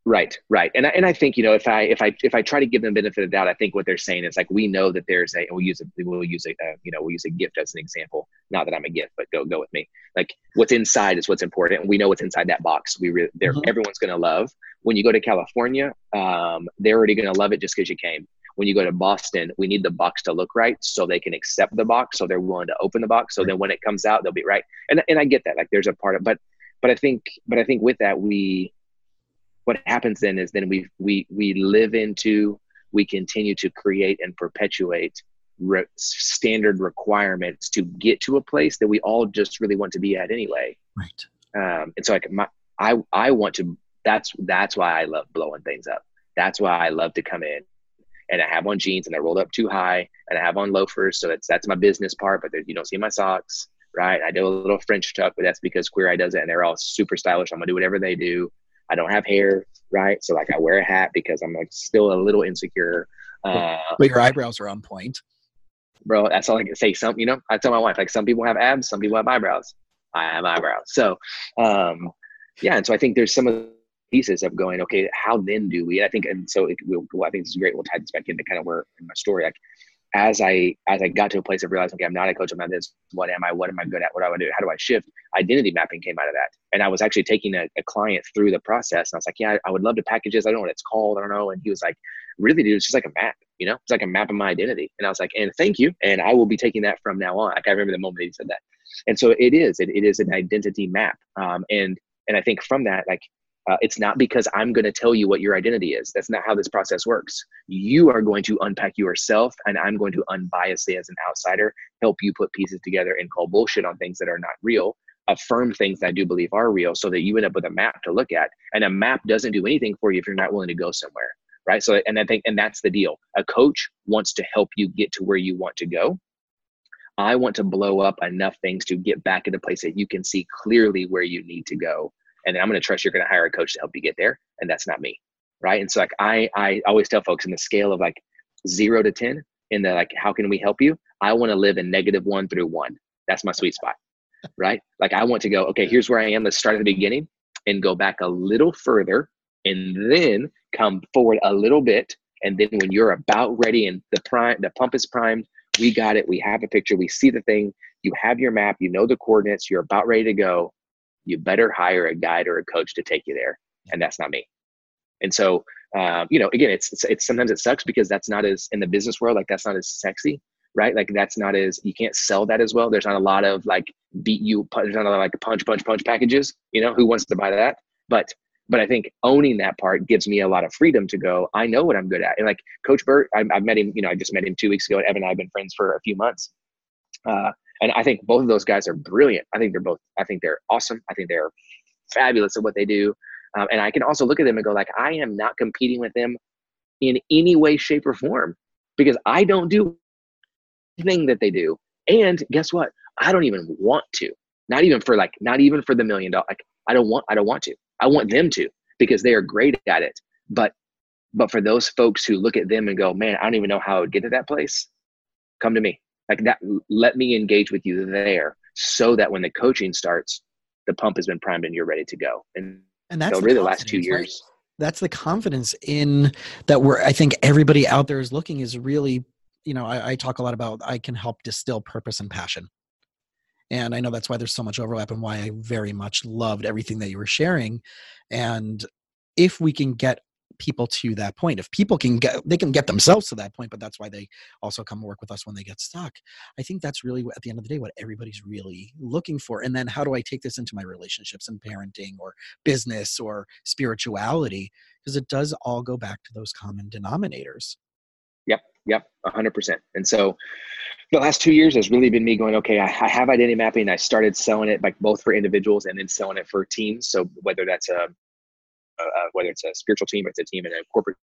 Right, right, and I, and I think you know if I if I if I try to give them benefit of the doubt, I think what they're saying is like we know that there's a we'll use a we'll use a uh, you know we'll use a gift as an example. Not that I'm a gift, but go go with me. Like what's inside is what's important. We know what's inside that box. We re- there mm-hmm. everyone's going to love. When you go to California, um, they're already going to love it just because you came. When you go to Boston, we need the box to look right so they can accept the box, so they're willing to open the box. So right. then when it comes out, they'll be right. And and I get that. Like there's a part of, but but I think but I think with that we what happens then is then we we we live into we continue to create and perpetuate re- standard requirements to get to a place that we all just really want to be at anyway. Right. Um, and so like my i i want to that's that's why i love blowing things up. That's why i love to come in and i have on jeans and i rolled up too high and i have on loafers. So that's that's my business part but you don't see my socks right? I do a little french tuck but that's because queer eye does it and they're all super stylish. I'm gonna do whatever they do I don't have hair, right? So like I wear a hat because I'm like still a little insecure. Uh, but your eyebrows are on point, bro. That's all I can say. Some, you know, I tell my wife like some people have abs, some people have eyebrows. I have eyebrows. So, um, yeah, and so I think there's some of the pieces of going, okay, how then do we? I think, and so it, we'll, well, I think this is great. We'll tie this back into kind of where in my story, like as I as I got to a place of realizing, okay, I'm not a coach, I'm not this. What am I? What am I good at? What do I want to do? How do I shift? Identity mapping came out of that, and I was actually taking a, a client through the process. And I was like, yeah, I, I, would love to package this. I don't know what it's called. I don't know. And he was like, really, dude, it's just like a map. You know, it's like a map of my identity. And I was like, and thank you, and I will be taking that from now on. Like I remember the moment he said that, and so it is. It, it is an identity map, um, and and I think from that, like uh, it's not because I'm going to tell you what your identity is. That's not how this process works. You are going to unpack yourself, and I'm going to unbiasedly, as an outsider, help you put pieces together and call bullshit on things that are not real, affirm things that I do believe are real, so that you end up with a map to look at. And a map doesn't do anything for you if you're not willing to go somewhere, right? So, and I think, and that's the deal. A coach wants to help you get to where you want to go. I want to blow up enough things to get back in a place that you can see clearly where you need to go and then I'm going to trust you're going to hire a coach to help you get there, and that's not me, right? And so like I I always tell folks in the scale of like zero to ten, in the like how can we help you? I want to live in negative one through one. That's my sweet spot, right? Like I want to go okay. Here's where I am. Let's start at the beginning and go back a little further, and then come forward a little bit, and then when you're about ready and the prime the pump is primed, we got it. We have a picture. We see the thing. You have your map. You know the coordinates. You're about ready to go you better hire a guide or a coach to take you there. And that's not me. And so, um, you know, again, it's, it's, it's sometimes it sucks because that's not as in the business world, like that's not as sexy, right? Like that's not as you can't sell that as well. There's not a lot of like beat you, there's not a lot of like punch, punch, punch packages. You know, who wants to buy that? But but I think owning that part gives me a lot of freedom to go. I know what I'm good at, and like Coach Burt, I, have met him. You know, I just met him two weeks ago. and Evan and I have been friends for a few months. Uh, and I think both of those guys are brilliant. I think they're both, I think they're awesome. I think they're fabulous at what they do. Um, and I can also look at them and go like, I am not competing with them in any way, shape or form because I don't do anything that they do. And guess what? I don't even want to, not even for like, not even for the million dollar. Like I don't want, I don't want to, I want them to because they are great at it. But, but for those folks who look at them and go, man, I don't even know how I would get to that place. Come to me like that let me engage with you there so that when the coaching starts the pump has been primed and you're ready to go. And and that's so really the last two years right? that's the confidence in that we're i think everybody out there is looking is really you know I, I talk a lot about i can help distill purpose and passion. And i know that's why there's so much overlap and why i very much loved everything that you were sharing. And if we can get people to that point if people can get they can get themselves to that point but that's why they also come work with us when they get stuck i think that's really at the end of the day what everybody's really looking for and then how do i take this into my relationships and parenting or business or spirituality because it does all go back to those common denominators yep Yep, 100%. And so the last two years has really been me going, okay, I, I have identity mapping. I started selling it like both for individuals and then selling it for teams. So whether that's a, a whether it's a spiritual team or it's a team in a corporate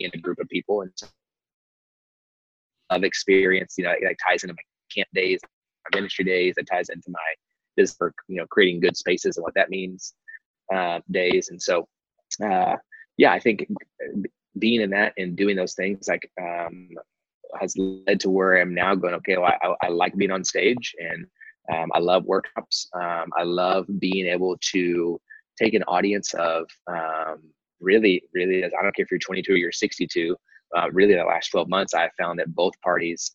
in a group of people and of experience, you know, it, ties into my camp days, my ministry days, it ties into my business for, you know, creating good spaces and what that means uh, days. And so, uh, yeah, I think being in that and doing those things like um, has led to where I'm now going, okay, well, I, I like being on stage and um, I love workshops. Um, I love being able to take an audience of um, really, really, I don't care if you're 22 or you're 62, uh, really the last 12 months, I found that both parties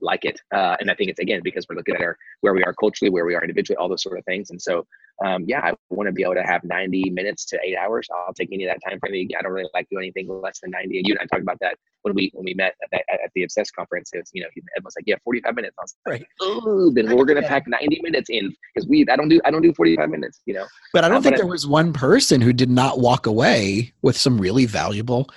like it. Uh, and I think it's again because we're looking at our where we are culturally, where we are individually, all those sort of things. And so, um, yeah, I want to be able to have 90 minutes to eight hours. I'll take any of that time frame. I don't really like doing anything less than 90. And you and I talked about that when we when we met at, the, at the Obsessed conference. It was, you know, Ed was like, yeah, 45 minutes. I was like, right. oh, then we're gonna pack 90 minutes in because we I don't do I don't do 45 minutes. You know. But I don't um, think there was one person who did not walk away with some really valuable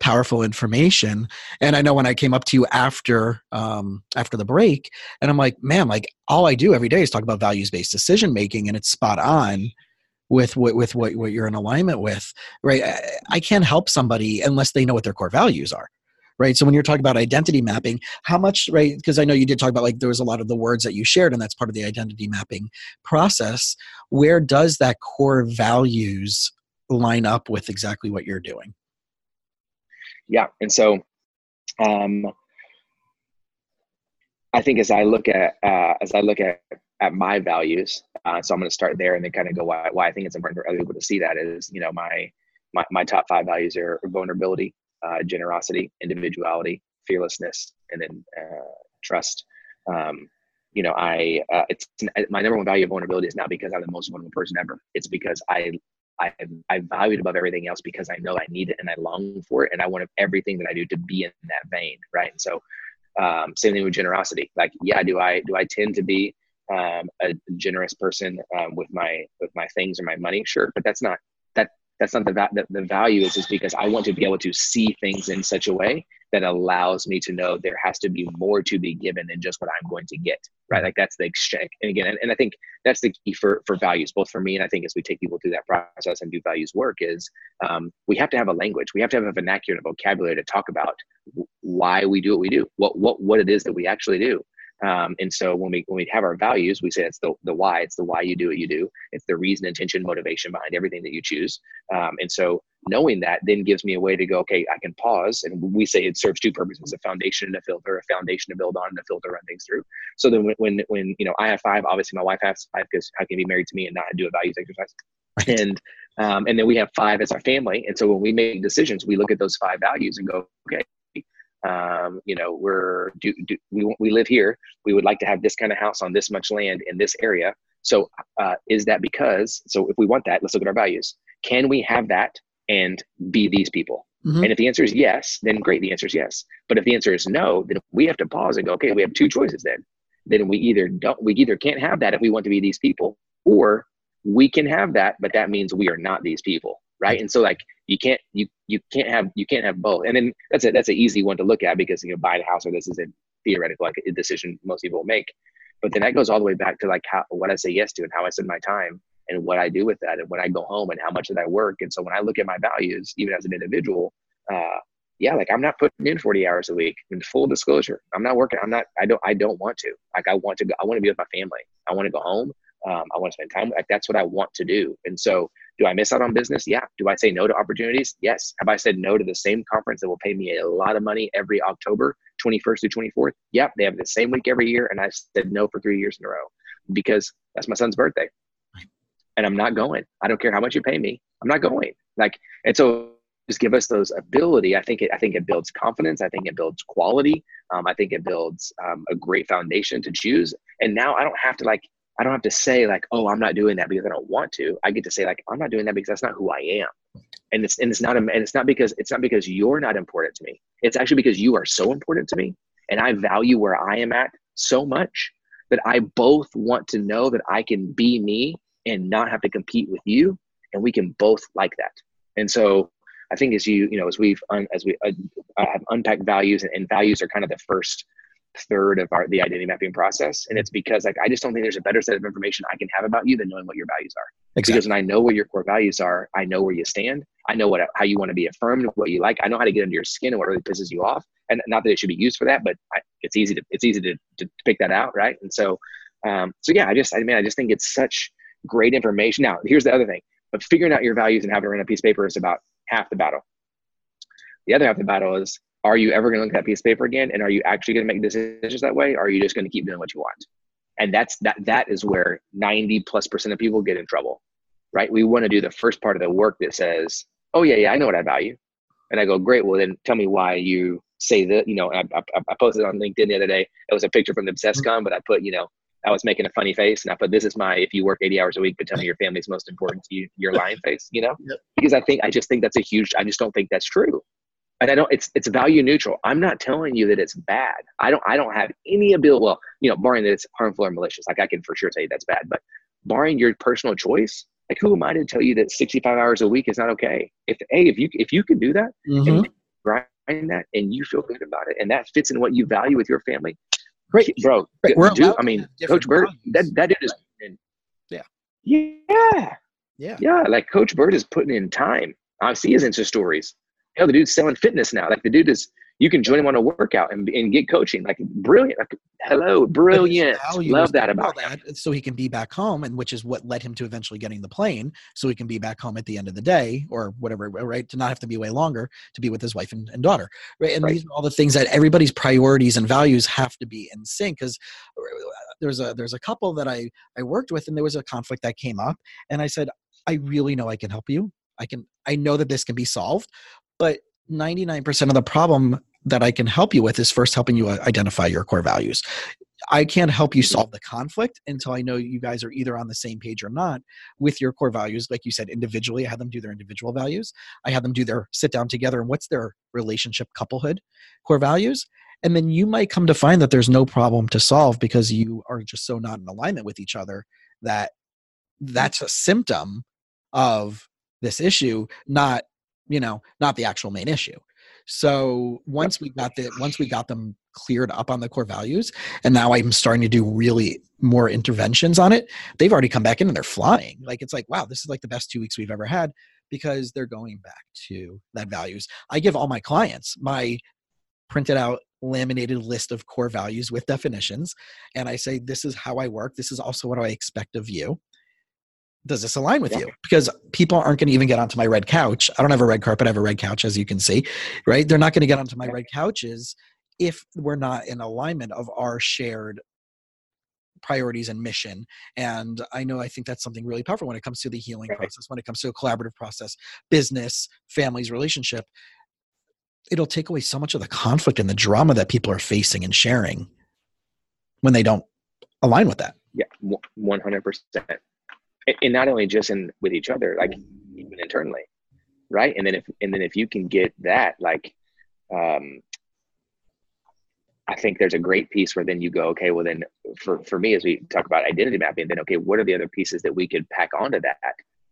powerful information and i know when i came up to you after um, after the break and i'm like man like all i do every day is talk about values based decision making and it's spot on with what with what, what you're in alignment with right? I, I can't help somebody unless they know what their core values are right? So when you're talking about identity mapping how much right because i know you did talk about like there was a lot of the words that you shared and that's part of the identity mapping process. Where does that core values line up with exactly what you're doing yeah. And so um i think as i look at uh as i look at at my values uh, so i'm going to start there and then kind of go why, why i think it's important for other people to see that is you know my my, my top five values are vulnerability uh, generosity individuality fearlessness and then uh, trust. Um, you know i uh, it's my number one value of vulnerability is not because i'm the most vulnerable person ever. It's because i I, I value it above everything else because I know I need it and I long for it and I want everything that I do to be in that vein, right? And so, um, same thing with generosity. Like, yeah, do I do I tend to be um, a generous person um, with my with my things or my money? Sure, but that's not that that's not the, va- the the value is just because I want to be able to see things in such a way that allows me to know there has to be more to be given than just what I'm going to get, right? Like that's the exchange. And again, and, and I think that's the key for for values, both for me and I think as we take people through that process and do values work, is um, we have to have a language, we have to have a vernacular vocabulary to talk about why we do what we do, what what what it is that we actually do. Um, and so when we when we have our values, we say it's the the why. It's the why you do what you do. It's the reason, intention, motivation behind everything that you choose. Um, and so knowing that then gives me a way to go. Okay, I can pause, and we say it serves two purposes: a foundation and a filter. A foundation to build on, and a filter to run things through. So then when when, when you know I have five, obviously my wife has five because how can you be married to me and not do a values exercise? Right. And um, and then we have five as our family. And so when we make decisions, we look at those five values and go, okay, um, you know, we're do, do, we we live here. We would like to have this kind of house on this much land in this area. So, uh, is that because? So, if we want that, let's look at our values. Can we have that and be these people? Mm-hmm. And if the answer is yes, then great. The answer is yes. But if the answer is no, then we have to pause and go, okay, we have two choices. Then, then we either don't, we either can't have that if we want to be these people, or we can have that, but that means we are not these people right and so like you can't you you can't have you can't have both and then that's a that's an easy one to look at because you know buying a house or this is a theoretical like a decision most people make but then that goes all the way back to like how what i say yes to and how i spend my time and what i do with that and when i go home and how much that work and so when i look at my values even as an individual uh yeah like i'm not putting in 40 hours a week in full disclosure i'm not working i'm not i don't i don't want to like i want to go i want to be with my family i want to go home um, I want to spend time. Like that's what I want to do. And so, do I miss out on business? Yeah. Do I say no to opportunities? Yes. Have I said no to the same conference that will pay me a lot of money every October, 21st to 24th? Yep. They have the same week every year, and I said no for three years in a row because that's my son's birthday, and I'm not going. I don't care how much you pay me. I'm not going. Like, and so just give us those ability. I think it. I think it builds confidence. I think it builds quality. Um, I think it builds um, a great foundation to choose. And now I don't have to like I don't have to say like, oh, I'm not doing that because I don't want to. I get to say like, I'm not doing that because that's not who I am. And it's and it's not and it's not because it's not because you're not important to me. It's actually because you are so important to me, and I value where I am at so much that I both want to know that I can be me and not have to compete with you and we can both like that. And so i think as you you know as we've un, as we uh, have unpacked values and, and values are kind of the first third of our the identity mapping process and it's because like i just don't think there's a better set of information i can have about you than knowing what your values are. Exactly. because when i know where your core values are i know where you stand. I know what how you want to be affirmed what you like. I know how to get under your skin and what really pisses you off. And not that it should be used for that but I, it's easy to it's easy to, to pick that out right? And so um so yeah i just i mean i just think it's such great information. Now here's the other thing but figuring out your values and having it on a piece of paper is about half the battle. The other half of the battle is are you ever going to look at that piece of paper again and are you actually going to make decisions that way or are you just going to keep doing what you want? And that's that that is where 90 plus percent of people get in trouble right? We want to do the first part of the work that says oh yeah yeah i know what i value. And i go great well then tell me why you say that you know I, I, I posted on linkedin the other day it was a picture from the obsesscon but i put you know I was making a funny face and I put, this is my, if you work 80 hours a week, but tell me your family's most important to you, your lying face, you know? Yep. Because I think, I just think that's a huge, I just don't think that's true and I don't it's it's value neutral. I'm not telling you that it's bad. I don't I don't have any ability well, you know, barring that it's harmful or malicious. Like I can for sure tell you that's bad. But barring your personal choice, like who am I to tell you that 65 hours a week is not okay? If hey, if you if you can do that mm-hmm. and grind that and you feel good about it and that fits in what you value with your family, great, bro. Great. We're dude, I mean, Coach Bird, that that dude is yeah. Yeah. Yeah. Yeah. Like Coach Bird is putting in time. I see his Insta stories Hell, the dude's selling fitness now. Like the dude is, you can join him on a workout and, and get coaching. Like brilliant. Like, hello, brilliant. Love that about that. So he can be back home, and which is what led him to eventually getting the plane. So he can be back home at the end of the day or whatever, right? To not have to be way longer to be with his wife and, and daughter, right? And right. these are all the things that everybody's priorities and values have to be in sync. Because uh, there's a there's a couple that I I worked with, and there was a conflict that came up, and I said, I really know I can help you. I can I know that this can be solved, but 99% of the problem that I can help you with is first helping you uh, identify your core values. I can't help you solve the conflict until I know you guys are either on the same page or not with your core values. Like you said, individually, I had them do their individual values. I had them do their sit down together and what's their relationship couplehood core values. And then you might come to find that there's no problem to solve because you are just so not in alignment with each other that that's a symptom of this issue, not you know not the actual main issue. So once we got the once we got them cleared up on the core values and now i'm starting to do really more interventions on it they've already come back in and they're flying. Like it's like wow this is like the best two weeks we've ever had because they're going back to that values. I give all my clients my printed out laminated list of core values with definitions and i say this is how i work. This is also what i expect of you does this align with yeah. you? Because people aren't going to even get onto my red couch. I don't have a red carpet, I have a red couch, as you can see, right? They're not going to get onto my red couches if we're not in alignment of our shared priorities and mission. And I know I think that's something really powerful when it comes to the healing right. process, when it comes to a collaborative process, business, families, relationship. It'll take away so much of the conflict and the drama that people are facing and sharing when they don't align with that. Yeah, 100% and not only just in with each other like even internally right? And then if and then if you can get that like um i think there's a great piece where then you go okay well then for for me as we talk about identity mapping then okay what are the other pieces that we could pack onto that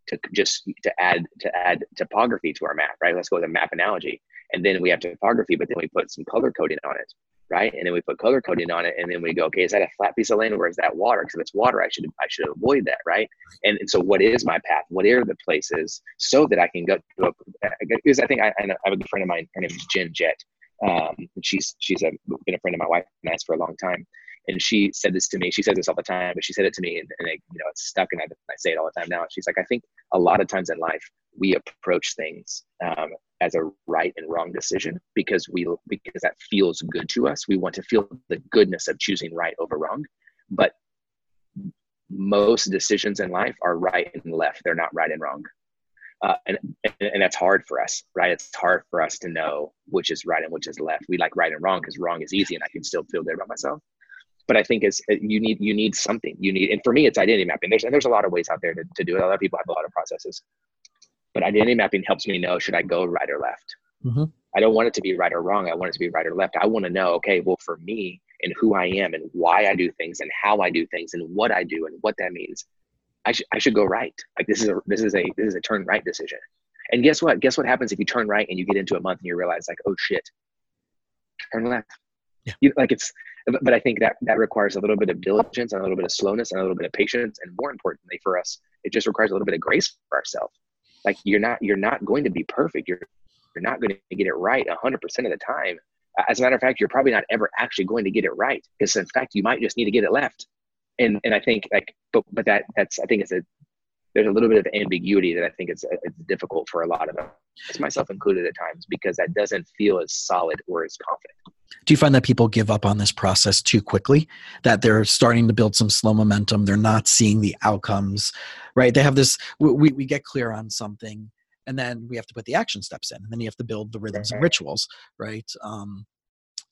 to just to add to add topography to our map right? Let's go with a map analogy. And then we have topography but then we put some color coding on it right? And then we put color coding on it, and then we go, okay, is that a flat piece of land or is that water? Because if it's water, I should I should avoid that, right? And, and so, what is my path? What are the places so that I can go? To because I think I, I have a good friend of mine. Her name is Jen Jett. Um, she's she's a, been a friend of my wife and for a long time. And she said this to me. She says this all the time, but she said it to me, and, and it, you know, it's stuck, and I, I say it all the time now. She's like, I think a lot of times in life we approach things um, as a right and wrong decision because we because that feels good to us. We want to feel the goodness of choosing right over wrong, but most decisions in life are right and left. They're not right and wrong. Uh, and, and, and that's hard for us, right? It's hard for us to know which is right and which is left. We like right and wrong because wrong is easy, and I can still feel good about myself. But I think it's you need you need something. You need, and for me, it's identity mapping. There's and there's a lot of ways out there to, to do it. A lot of people have a lot of processes. But identity mapping helps me know should I go right or left. Mm-hmm. I don't want it to be right or wrong. I want it to be right or left. I want to know, okay, well, for me and who I am and why I do things and how I do things and what I do and what that means. I should I should go right. Like this is a this is a this is a turn right decision. And guess what? Guess what happens if you turn right and you get into a month and you realize like, oh shit, turn left. Yeah. You, like it's, but I think that that requires a little bit of diligence and a little bit of slowness and a little bit of patience, and more importantly for us, it just requires a little bit of grace for ourselves. Like you're not you're not going to be perfect. You're you're not going to get it right 100% of the time. As a matter of fact, you're probably not ever actually going to get it right because in fact you might just need to get it left. And and I think like but but that that's I think it's a there's a little bit of ambiguity that I think it's, it's difficult for a lot of us, myself included at times, because that doesn't feel as solid or as confident. Do you find that people give up on this process too quickly? That they're starting to build some slow momentum, they're not seeing the outcomes, right? They have this, we, we get clear on something, and then we have to put the action steps in, and then you have to build the rhythms and rituals, right? Um,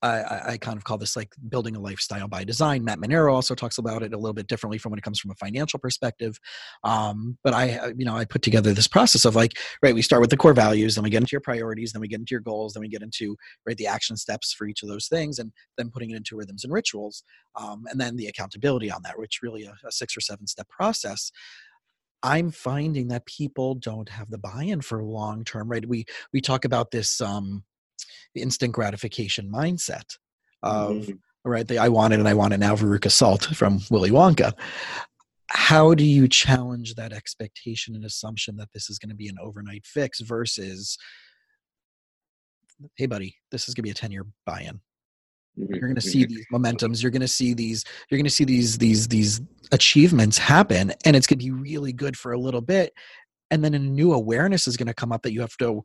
I, I, kind of call this like building a lifestyle by design. Matt Manero also talks about it a little bit differently from when it comes from a financial perspective. Um, but I, you know, I put together this process of like, right, we start with the core values, then we get into your priorities, then we get into your goals, then we get into right the action steps for each of those things, and then putting it into rhythms and rituals, um, and then the accountability on that, which really a, a six or seven step process. I'm finding that people don't have the buy-in for long term, right? We we talk about this um, the instant gratification mindset of mm-hmm. right the i want it and i want it now veruca salt from willy wonka how do you challenge that expectation and assumption that this is going to be an overnight fix versus hey buddy this is going to be a 10 year buy-in mm-hmm. you're going to see mm-hmm. these momentums you're going to see these you're going to see these these these achievements happen and it's going to be really good for a little bit and then a new awareness is going to come up that you have to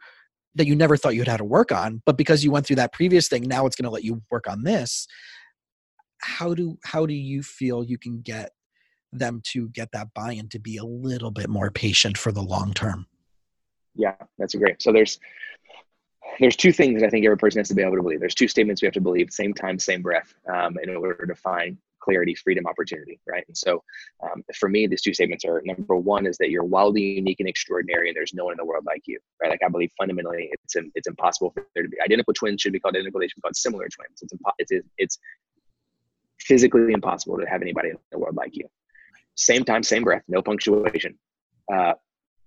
that you never thought you had had to work on but because you went through that previous thing now it's going to let you work on this. How do how do you feel you can get them to get that buy-in to be a little bit more patient for the long term? Yeah that's great so there's there's two things i think every person has to be able to believe. There's two statements we have to believe same time same breath um, in order to find clarity, freedom, opportunity, right? And so um, for me, these two statements are number one is that you're wildly unique and extraordinary, and there's no one in the world like you, right? Like I believe fundamentally, it's it's impossible for there to be identical twins should be called identical, they should be called similar twins. It's impo- it's it's physically impossible to have anybody in the world like you. Same time, same breath, no punctuation. Uh,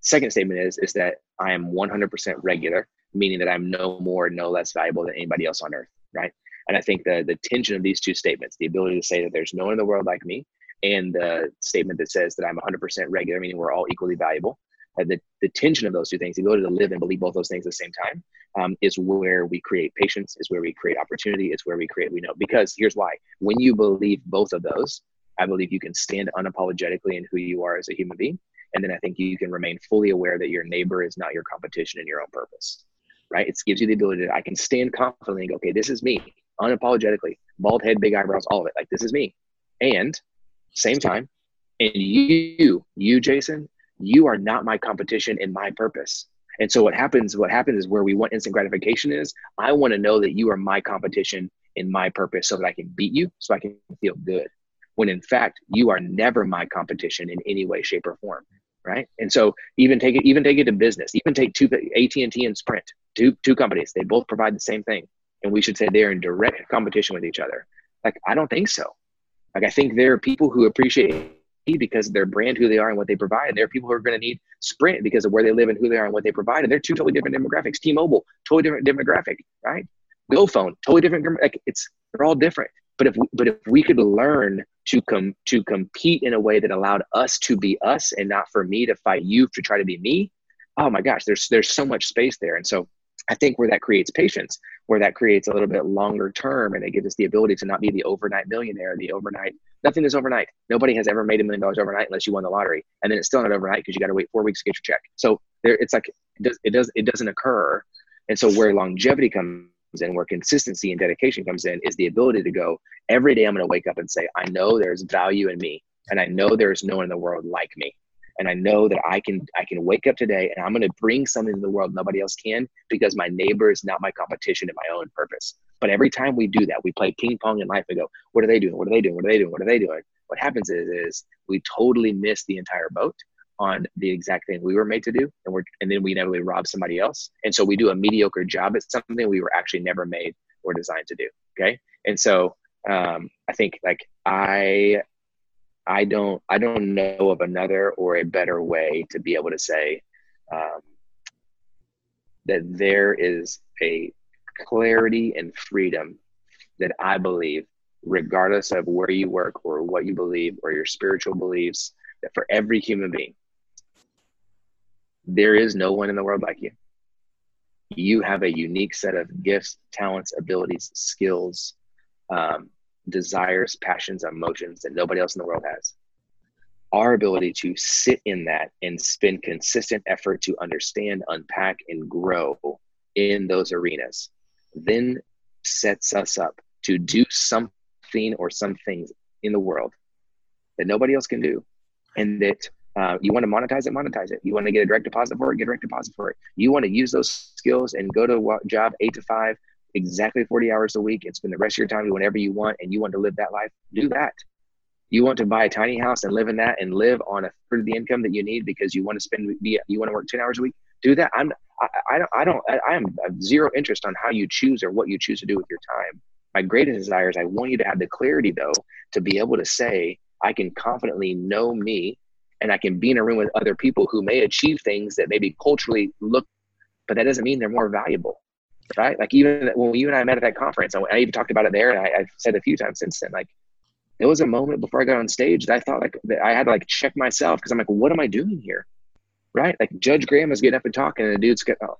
second statement is is that I am 100% regular, meaning that I'm no more, no less valuable than anybody else on earth, right? And I think the the tension of these two statements, the ability to say that there's no one in the world like me, and the statement that says that I'm 100% regular, meaning we're all equally valuable. Uh, the, the tension of those two things, the ability to live and believe both those things at the same time, um, is where we create patience, is where we create opportunity, is where we create we know. Because here's why: when you believe both of those, I believe you can stand unapologetically in who you are as a human being, and then I think you can remain fully aware that your neighbor is not your competition in your own purpose. Right? It gives you the ability to I can stand confidently and go, okay, this is me unapologetically, bald head, big eyebrows, all of it. Like this is me. And same time, and you, you, Jason, you are not my competition in my purpose. And so what happens, what happens is where we want instant gratification is I want to know that you are my competition in my purpose so that I can beat you, so I can feel good. When in fact, you are never my competition in any way, shape, or form. Right. And so even take it, even take it to business, even take two AT&T and Sprint, two, two companies, they both provide the same thing and we should say they're in direct competition with each other. Like, I don't think so. Like, I think there are people who appreciate because of their brand, who they are, and what they provide. And there are people who are going to need Sprint because of where they live and who they are and what they provide. And they're two totally different demographics. T-Mobile, totally different demographic, right? GoPhone, totally different. Like, it's they're all different. But if we, but if we could learn to come to compete in a way that allowed us to be us and not for me to fight you to try to be me, oh my gosh, there's there's so much space there. And so I think where that creates patience, where that creates a little bit longer term, and it gives us the ability to not be the overnight millionaire, the overnight. Nothing is overnight. Nobody has ever made a million dollars overnight unless you won the lottery, and then it's still not overnight because you got to wait four weeks to get your check. So there, it's like it does, it does, it doesn't occur, and so where longevity comes in, where consistency and dedication comes in, is the ability to go every day. I'm going to wake up and say, I know there's value in me, and I know there's no one in the world like me and I know that I can I can wake up today and I'm going to bring something to the world nobody else can because my neighbor is not my competition in my own purpose. But every time we do that, we play ping pong in life and go, what are they doing? What are they doing? What are they doing? What are they doing? What happens is is we totally miss the entire boat on the exact thing we were made to do and we're and then we inevitably rob somebody else. And so we do a mediocre job at something we were actually never made or designed to do. Okay. And so um, I think like I I don't I don't know of another or a better way to be able to say um, that there is a clarity and freedom that I believe, regardless of where you work or what you believe or your spiritual beliefs, that for every human being, there is no one in the world like you. You have a unique set of gifts, talents, abilities, skills, um, desires, passions, emotions that nobody else in the world has. Our ability to sit in that and spend consistent effort to understand, unpack, and grow in those arenas then sets us up to do something or some things in the world that nobody else can do. And that uh, you want to monetize it, monetize it. You want to get a direct deposit for it, get a direct deposit for it. You want to use those skills and go to a job eight to five, exactly 40 hours a week and spend the rest of your time whenever you want and you want to live that life, do that. You want to buy a tiny house and live in that and live on a third of the income that you need because you want to spend, you want to work 10 hours a week, do that. I'm, I, I don't, I don't, I am zero interest on how you choose or what you choose to do with your time. My greatest desire is I want you to have the clarity though, to be able to say, I can confidently know me and I can be in a room with other people who may achieve things that maybe culturally look, but that doesn't mean they're more valuable right? Like even when you and I met at that conference, I, even talked about it there, and I, have said a few times since then. Like there was a moment before I got on stage that I thought like that I had to like check myself because I'm like, what am I doing here, right? Like Judge Graham is getting up and talking, and the dude's got oh,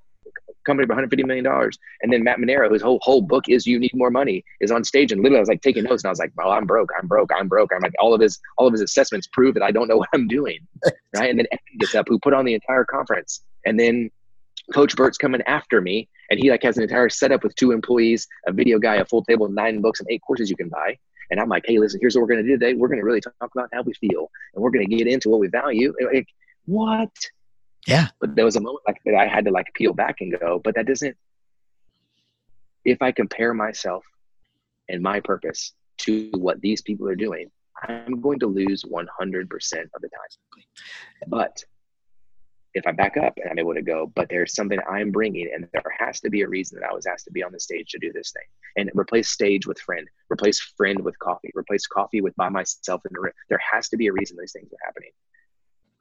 company of 150 million dollars, and then Matt Manero, whose whole whole book is "You Need More Money," is on stage, and literally I was like taking notes, and I was like, well, I'm broke, I'm broke, I'm broke. I'm like all of his all of his assessments prove that I don't know what I'm doing, right? And then Evan gets up, who put on the entire conference, and then Coach Bert's coming after me, and he like has an entire setup with two employees, a video guy, a full table, nine books, and eight courses you can buy. And I'm like, hey, listen, here's what we're going to do today. We're going to really talk about how we feel, and we're going to get into what we value. Like, what? Yeah. But there was a moment like that I had to like peel back and go, but that doesn't. If I compare myself and my purpose to what these people are doing, I'm going to lose 100% of the time. But if I back up and I'm able to go, but there's something I'm bringing, and there has to be a reason that I was asked to be on the stage to do this thing. And replace stage with friend, replace friend with coffee, replace coffee with by myself in the room. There has to be a reason these things are happening.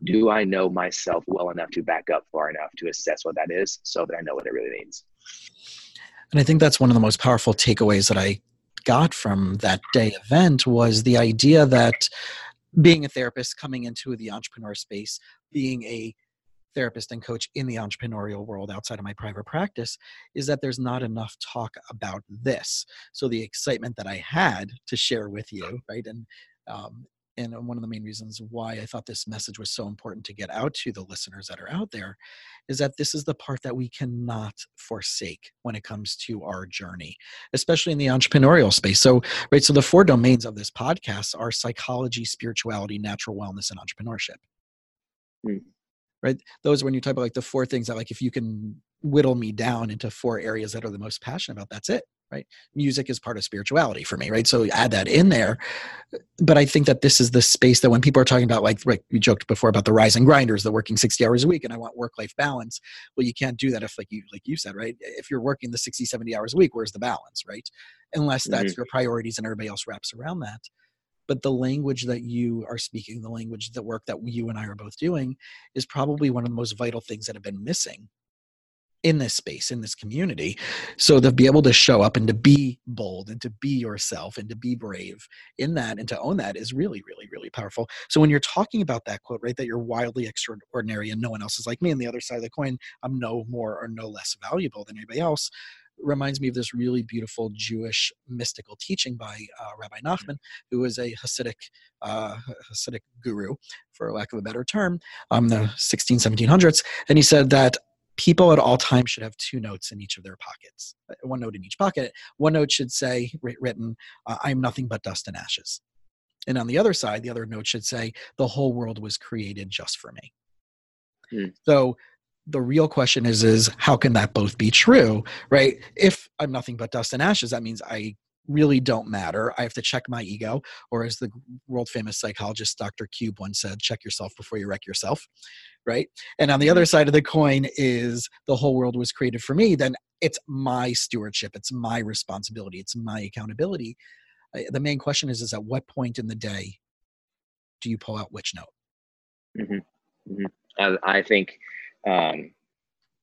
Do I know myself well enough to back up far enough to assess what that is so that I know what it really means? And I think that's one of the most powerful takeaways that I got from that day event was the idea that being a therapist coming into the entrepreneur space, being a therapist and coach in the entrepreneurial world outside of my private practice is that there's not enough talk about this. So the excitement that I had to share with you, right, and um, and one of the main reasons why I thought this message was so important to get out to the listeners that are out there is that this is the part that we cannot forsake when it comes to our journey, especially in the entrepreneurial space. So, right, so the four domains of this podcast are psychology, spirituality, natural wellness, and entrepreneurship. Mm right? Those when you talk about like the four things that like if you can whittle me down into four areas that are the most passionate about that's it right? Music is part of spirituality for me right? So add that in there. But i think that this is the space that when people are talking about like right, we joked before about the rising grinders the working 60 hours a week and i want work life balance well you can't do that if like you like you said right? If you're working the 60 70 hours a week where's the balance right? Unless that's mm-hmm. your priorities and everybody else wraps around that but the language that you are speaking the language the work that you and i are both doing is probably one of the most vital things that have been missing in this space in this community. So to be able to show up and to be bold and to be yourself and to be brave in that and to own that is really really really powerful. So when you're talking about that quote right that you're wildly extraordinary and no one else is like me and the other side of the coin i'm no more or no less valuable than anybody else reminds me of this really beautiful Jewish mystical teaching by uh, Rabbi mm. Nachman, who was a Hasidic uh, Hasidic guru, for lack of a better term, um, the 16, 1700s, and he said that people at all times should have two notes in each of their pockets, uh, one note in each pocket. One note should say, written, uh, "I'm nothing but dust and ashes," and on the other side, the other note should say, "The whole world was created just for me." Hmm. So the real question is is how can that both be true right if i'm nothing but dust and ashes that means i really don't matter i have to check my ego or as the world famous psychologist dr cube once said check yourself before you wreck yourself right and on the other side of the coin is the whole world was created for me then it's my stewardship it's my responsibility it's my accountability the main question is is at what point in the day do you pull out which note? Mm-hmm. Mm-hmm. I, I, think um,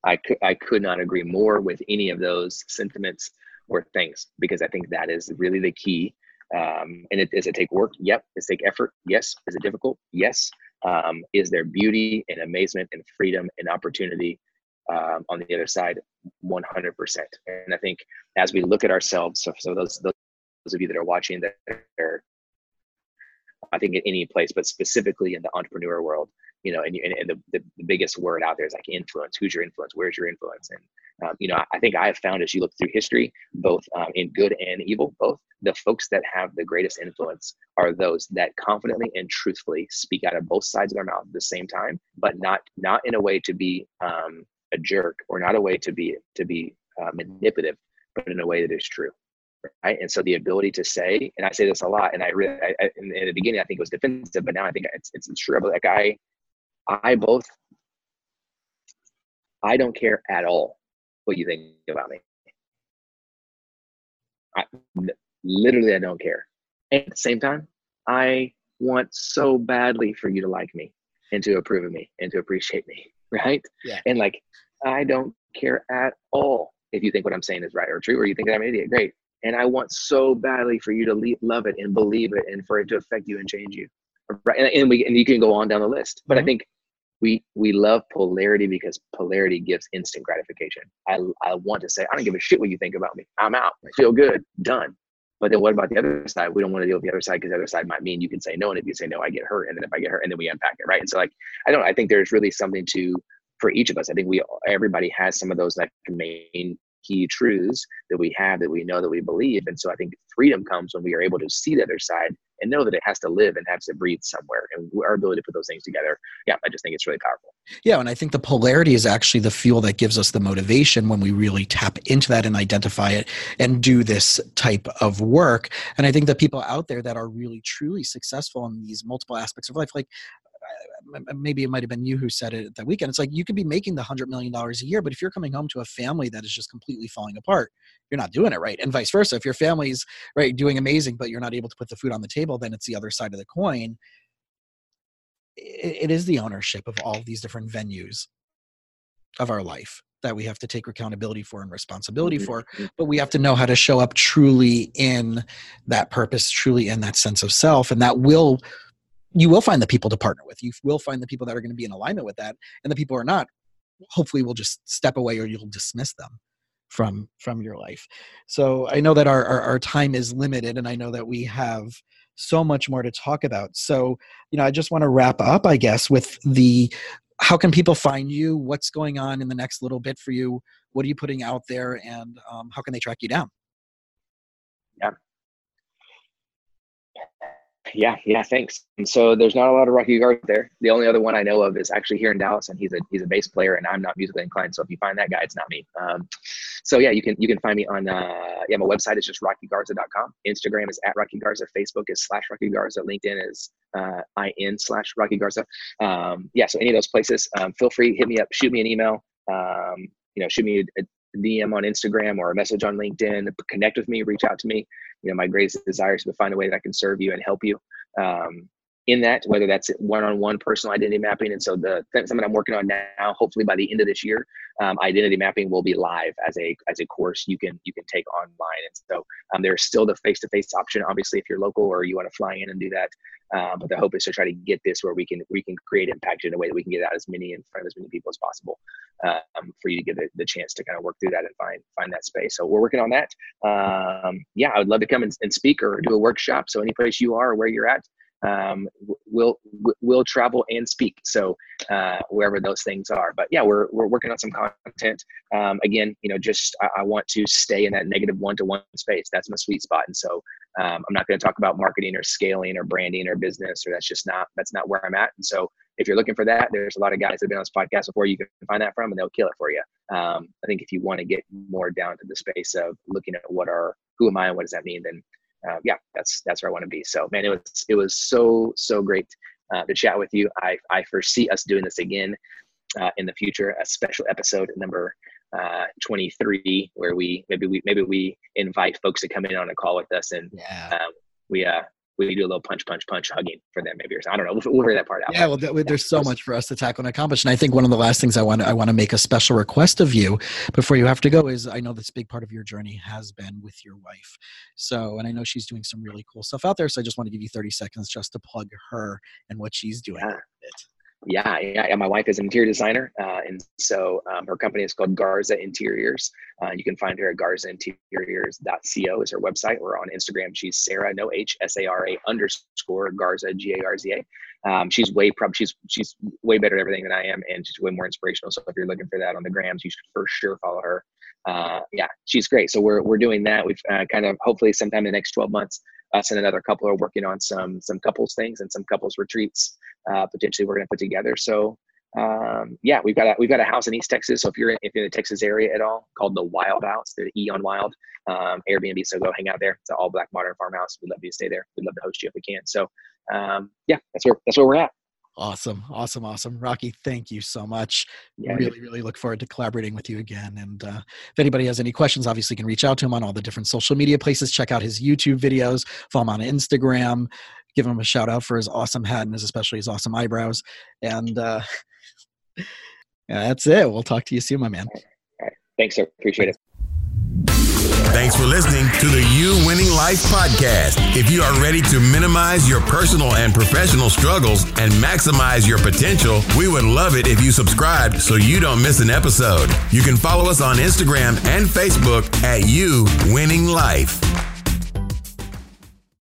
I could I could not agree more with any of those sentiments or things because I think that is really the key. Um, and it, does it take work? Yep. Does it take effort? Yes. Is it difficult? Yes. Um, is there beauty and amazement and freedom and opportunity um, on the other side? 100%. And I think as we look at ourselves, so, so those, those of you that are watching that are I think in any place, but specifically in the entrepreneur world, you know, and, and, the, the, the, biggest word out there is like influence. Who's your influence? Where's your influence? And, um, you know, I think I have found as you look through history, both um, in good and evil, both the folks that have the greatest influence are those that confidently and truthfully speak out of both sides of their mouth at the same time, but not, not in a way to be um, a jerk or not a way to be, to be uh, manipulative, but in a way that is true right? And so the ability to say, and I say this a lot, and I really, I, I, in, in, the beginning, I think it was defensive, but now I think it's it's, it's true. But like I, I both, I don't care at all what you think about me. I, literally, I don't care. And at the same time, I want so badly for you to like me and to approve of me and to appreciate me, right? Yeah. And like, I don't care at all if you think what I'm saying is right or true, or you think that I'm an idiot. Great and I want so badly for you to love it and believe it and for it to affect you and change you. Right. And, and we and you can go on down the list. But mm-hmm. I think we we love polarity because polarity gives instant gratification. I I want to say, I don't give a shit what you think about me. I'm out. I feel good. Done. But then what about the other side? We don't want to deal with the other side because the other side might mean you can say no. And if you say no, I get hurt. And then if I get hurt, and then we unpack it. Right. And so like I don't I think there's really something to for each of us. I think we everybody has some of those like main key truths that we have that we know that we believe. And so I think freedom comes when we are able to see the other side and know that it has to live and has to breathe somewhere. And our ability to put those things together, yeah, I just think it's really powerful. Yeah, and I think the polarity is actually the fuel that gives us the motivation when we really tap into that and identify it and do this type of work. And I think the people out there that are really truly successful in these multiple aspects of life, like maybe it might have been you who said it that weekend. It's like you could be making the hundred million dollars a year, but if you're coming home to a family that is just completely falling apart, you're not doing it right. And vice versa. If your family's right doing amazing, but you're not able to put the food on the table, then it's the other side of the coin. it, it is the ownership of all of these different venues of our life that we have to take accountability for and responsibility mm-hmm. for but we have to know how to show up truly in that purpose truly in that sense of self and that will you will find the people to partner with. You will find the people that are going to be in alignment with that, and the people who are not, hopefully, will just step away or you'll dismiss them from from your life. So I know that our, our, our time is limited, and I know that we have so much more to talk about. So you know, I just want to wrap up, I guess, with the how can people find you? What's going on in the next little bit for you? What are you putting out there, and um, how can they track you down? Yeah, yeah, yeah, thanks. And so there's not a lot of Rocky Garza there. The only other one I know of is actually here in Dallas, and he's a he's a bass player, and I'm not musically inclined. So if you find that guy, it's not me. Um, so yeah, you can you can find me on uh, yeah, my website is just rockygarza.com. Instagram is at Rocky Garza. Facebook is slash Rocky Garza. LinkedIn is uh, in slash Rocky Garza. Um, yeah, so any of those places, um, feel free hit me up, shoot me an email. Um, you know, shoot me a, DM on Instagram or a message on LinkedIn. Connect with me, reach out to me. You know, my greatest desire is to find a way that I can serve you and help you. Um, in that, whether that's one-on-one personal identity mapping. And so the something I'm working on now, hopefully by the end of this year, um, identity mapping will be live as a as a course you can you can take online. And so um, there's still the face-to-face option, obviously, if you're local or you want to fly in and do that. Uh, but the hope is to try to get this where we can we can create impact in a way that we can get out as many in front of as many people as possible um, for you to get the, the chance to kind of work through that and find find that space. So we're working on that. Um, yeah, I would love to come and, and speak or do a workshop. So any place you are or where you're at, um, will will travel and speak. So uh, wherever those things are, but yeah, we're we're working on some content. Um, again, you know, just I, I, want to stay in that negative one to one space. That's my sweet spot, and so um, I'm not going to talk about marketing or scaling or branding or business, or that's just not that's not where I'm at. And so if you're looking for that, there's a lot of guys that have been on this podcast before. You can find that from, and they'll kill it for you. Um, I think if you want to get more down to the space of looking at what are who am I and what does that mean, then uh, yeah, that's that's where I want to be. So man, it was it was so so great uh, to chat with you. I I foresee us doing this again uh, in the future, a special episode number uh, 23, where we maybe we maybe we invite folks to come in on a call with us and yeah. Um, we uh we do a little punch, punch, punch, hugging for them maybe or something. I don't know. We'll, we'll figure that part out. Yeah, well, there's so much for us to tackle and accomplish. And I think one of the last things I want to, I want to make a special request of you before you have to go is I know this big part of your journey has been with your wife. So, and I know she's doing some really cool stuff out there. So I just want to give you 30 seconds just to plug her and what she's doing. Yeah. Yeah, yeah, My wife is an interior designer, uh, and so um, her company is called Garza Interiors. Uh, you can find her at garzainteriors.co is her website. We're on Instagram. She's Sarah, no H, S A R A underscore Garza, G A R Z A. Um, she's way prob- she's she's way better at everything than I am, and she's way more inspirational. So if you're looking for that on the grams, you should for sure follow her. Uh, yeah, she's great. So we're we're doing that. We've uh, kind of hopefully sometime in the next 12 months, us and another couple are working on some some couples things and some couples retreats uh, potentially we're going to put together. So um, yeah, we've got a, we've got a house in East Texas. So if you're in, if you're in the Texas area at all, called the Wilde House, the E on Wilde um, Airbnb. So go hang out there. It's an all black modern farmhouse. We'd love you to stay there. We'd love to host you if we can. So um, yeah, that's where that's where we're at. Awesome, awesome, awesome, Rocky. Thank you so much. Yeah, really, really look forward to collaborating with you again. And uh, if anybody has any questions, obviously, can reach out to him on all the different social media places. Check out his YouTube videos. Follow him on Instagram give him a shout out for his awesome hat and his especially his awesome eyebrows. And uh, yeah, that's it. We'll talk to you soon, my man. All right. Thanks, sir. Appreciate it. Thanks for listening to the You Winning Life podcast. If you are ready to minimize your personal and professional struggles and maximize your potential, we would love it if you subscribe so you don't miss an episode. You can follow us on Instagram and Facebook at You Winning Life.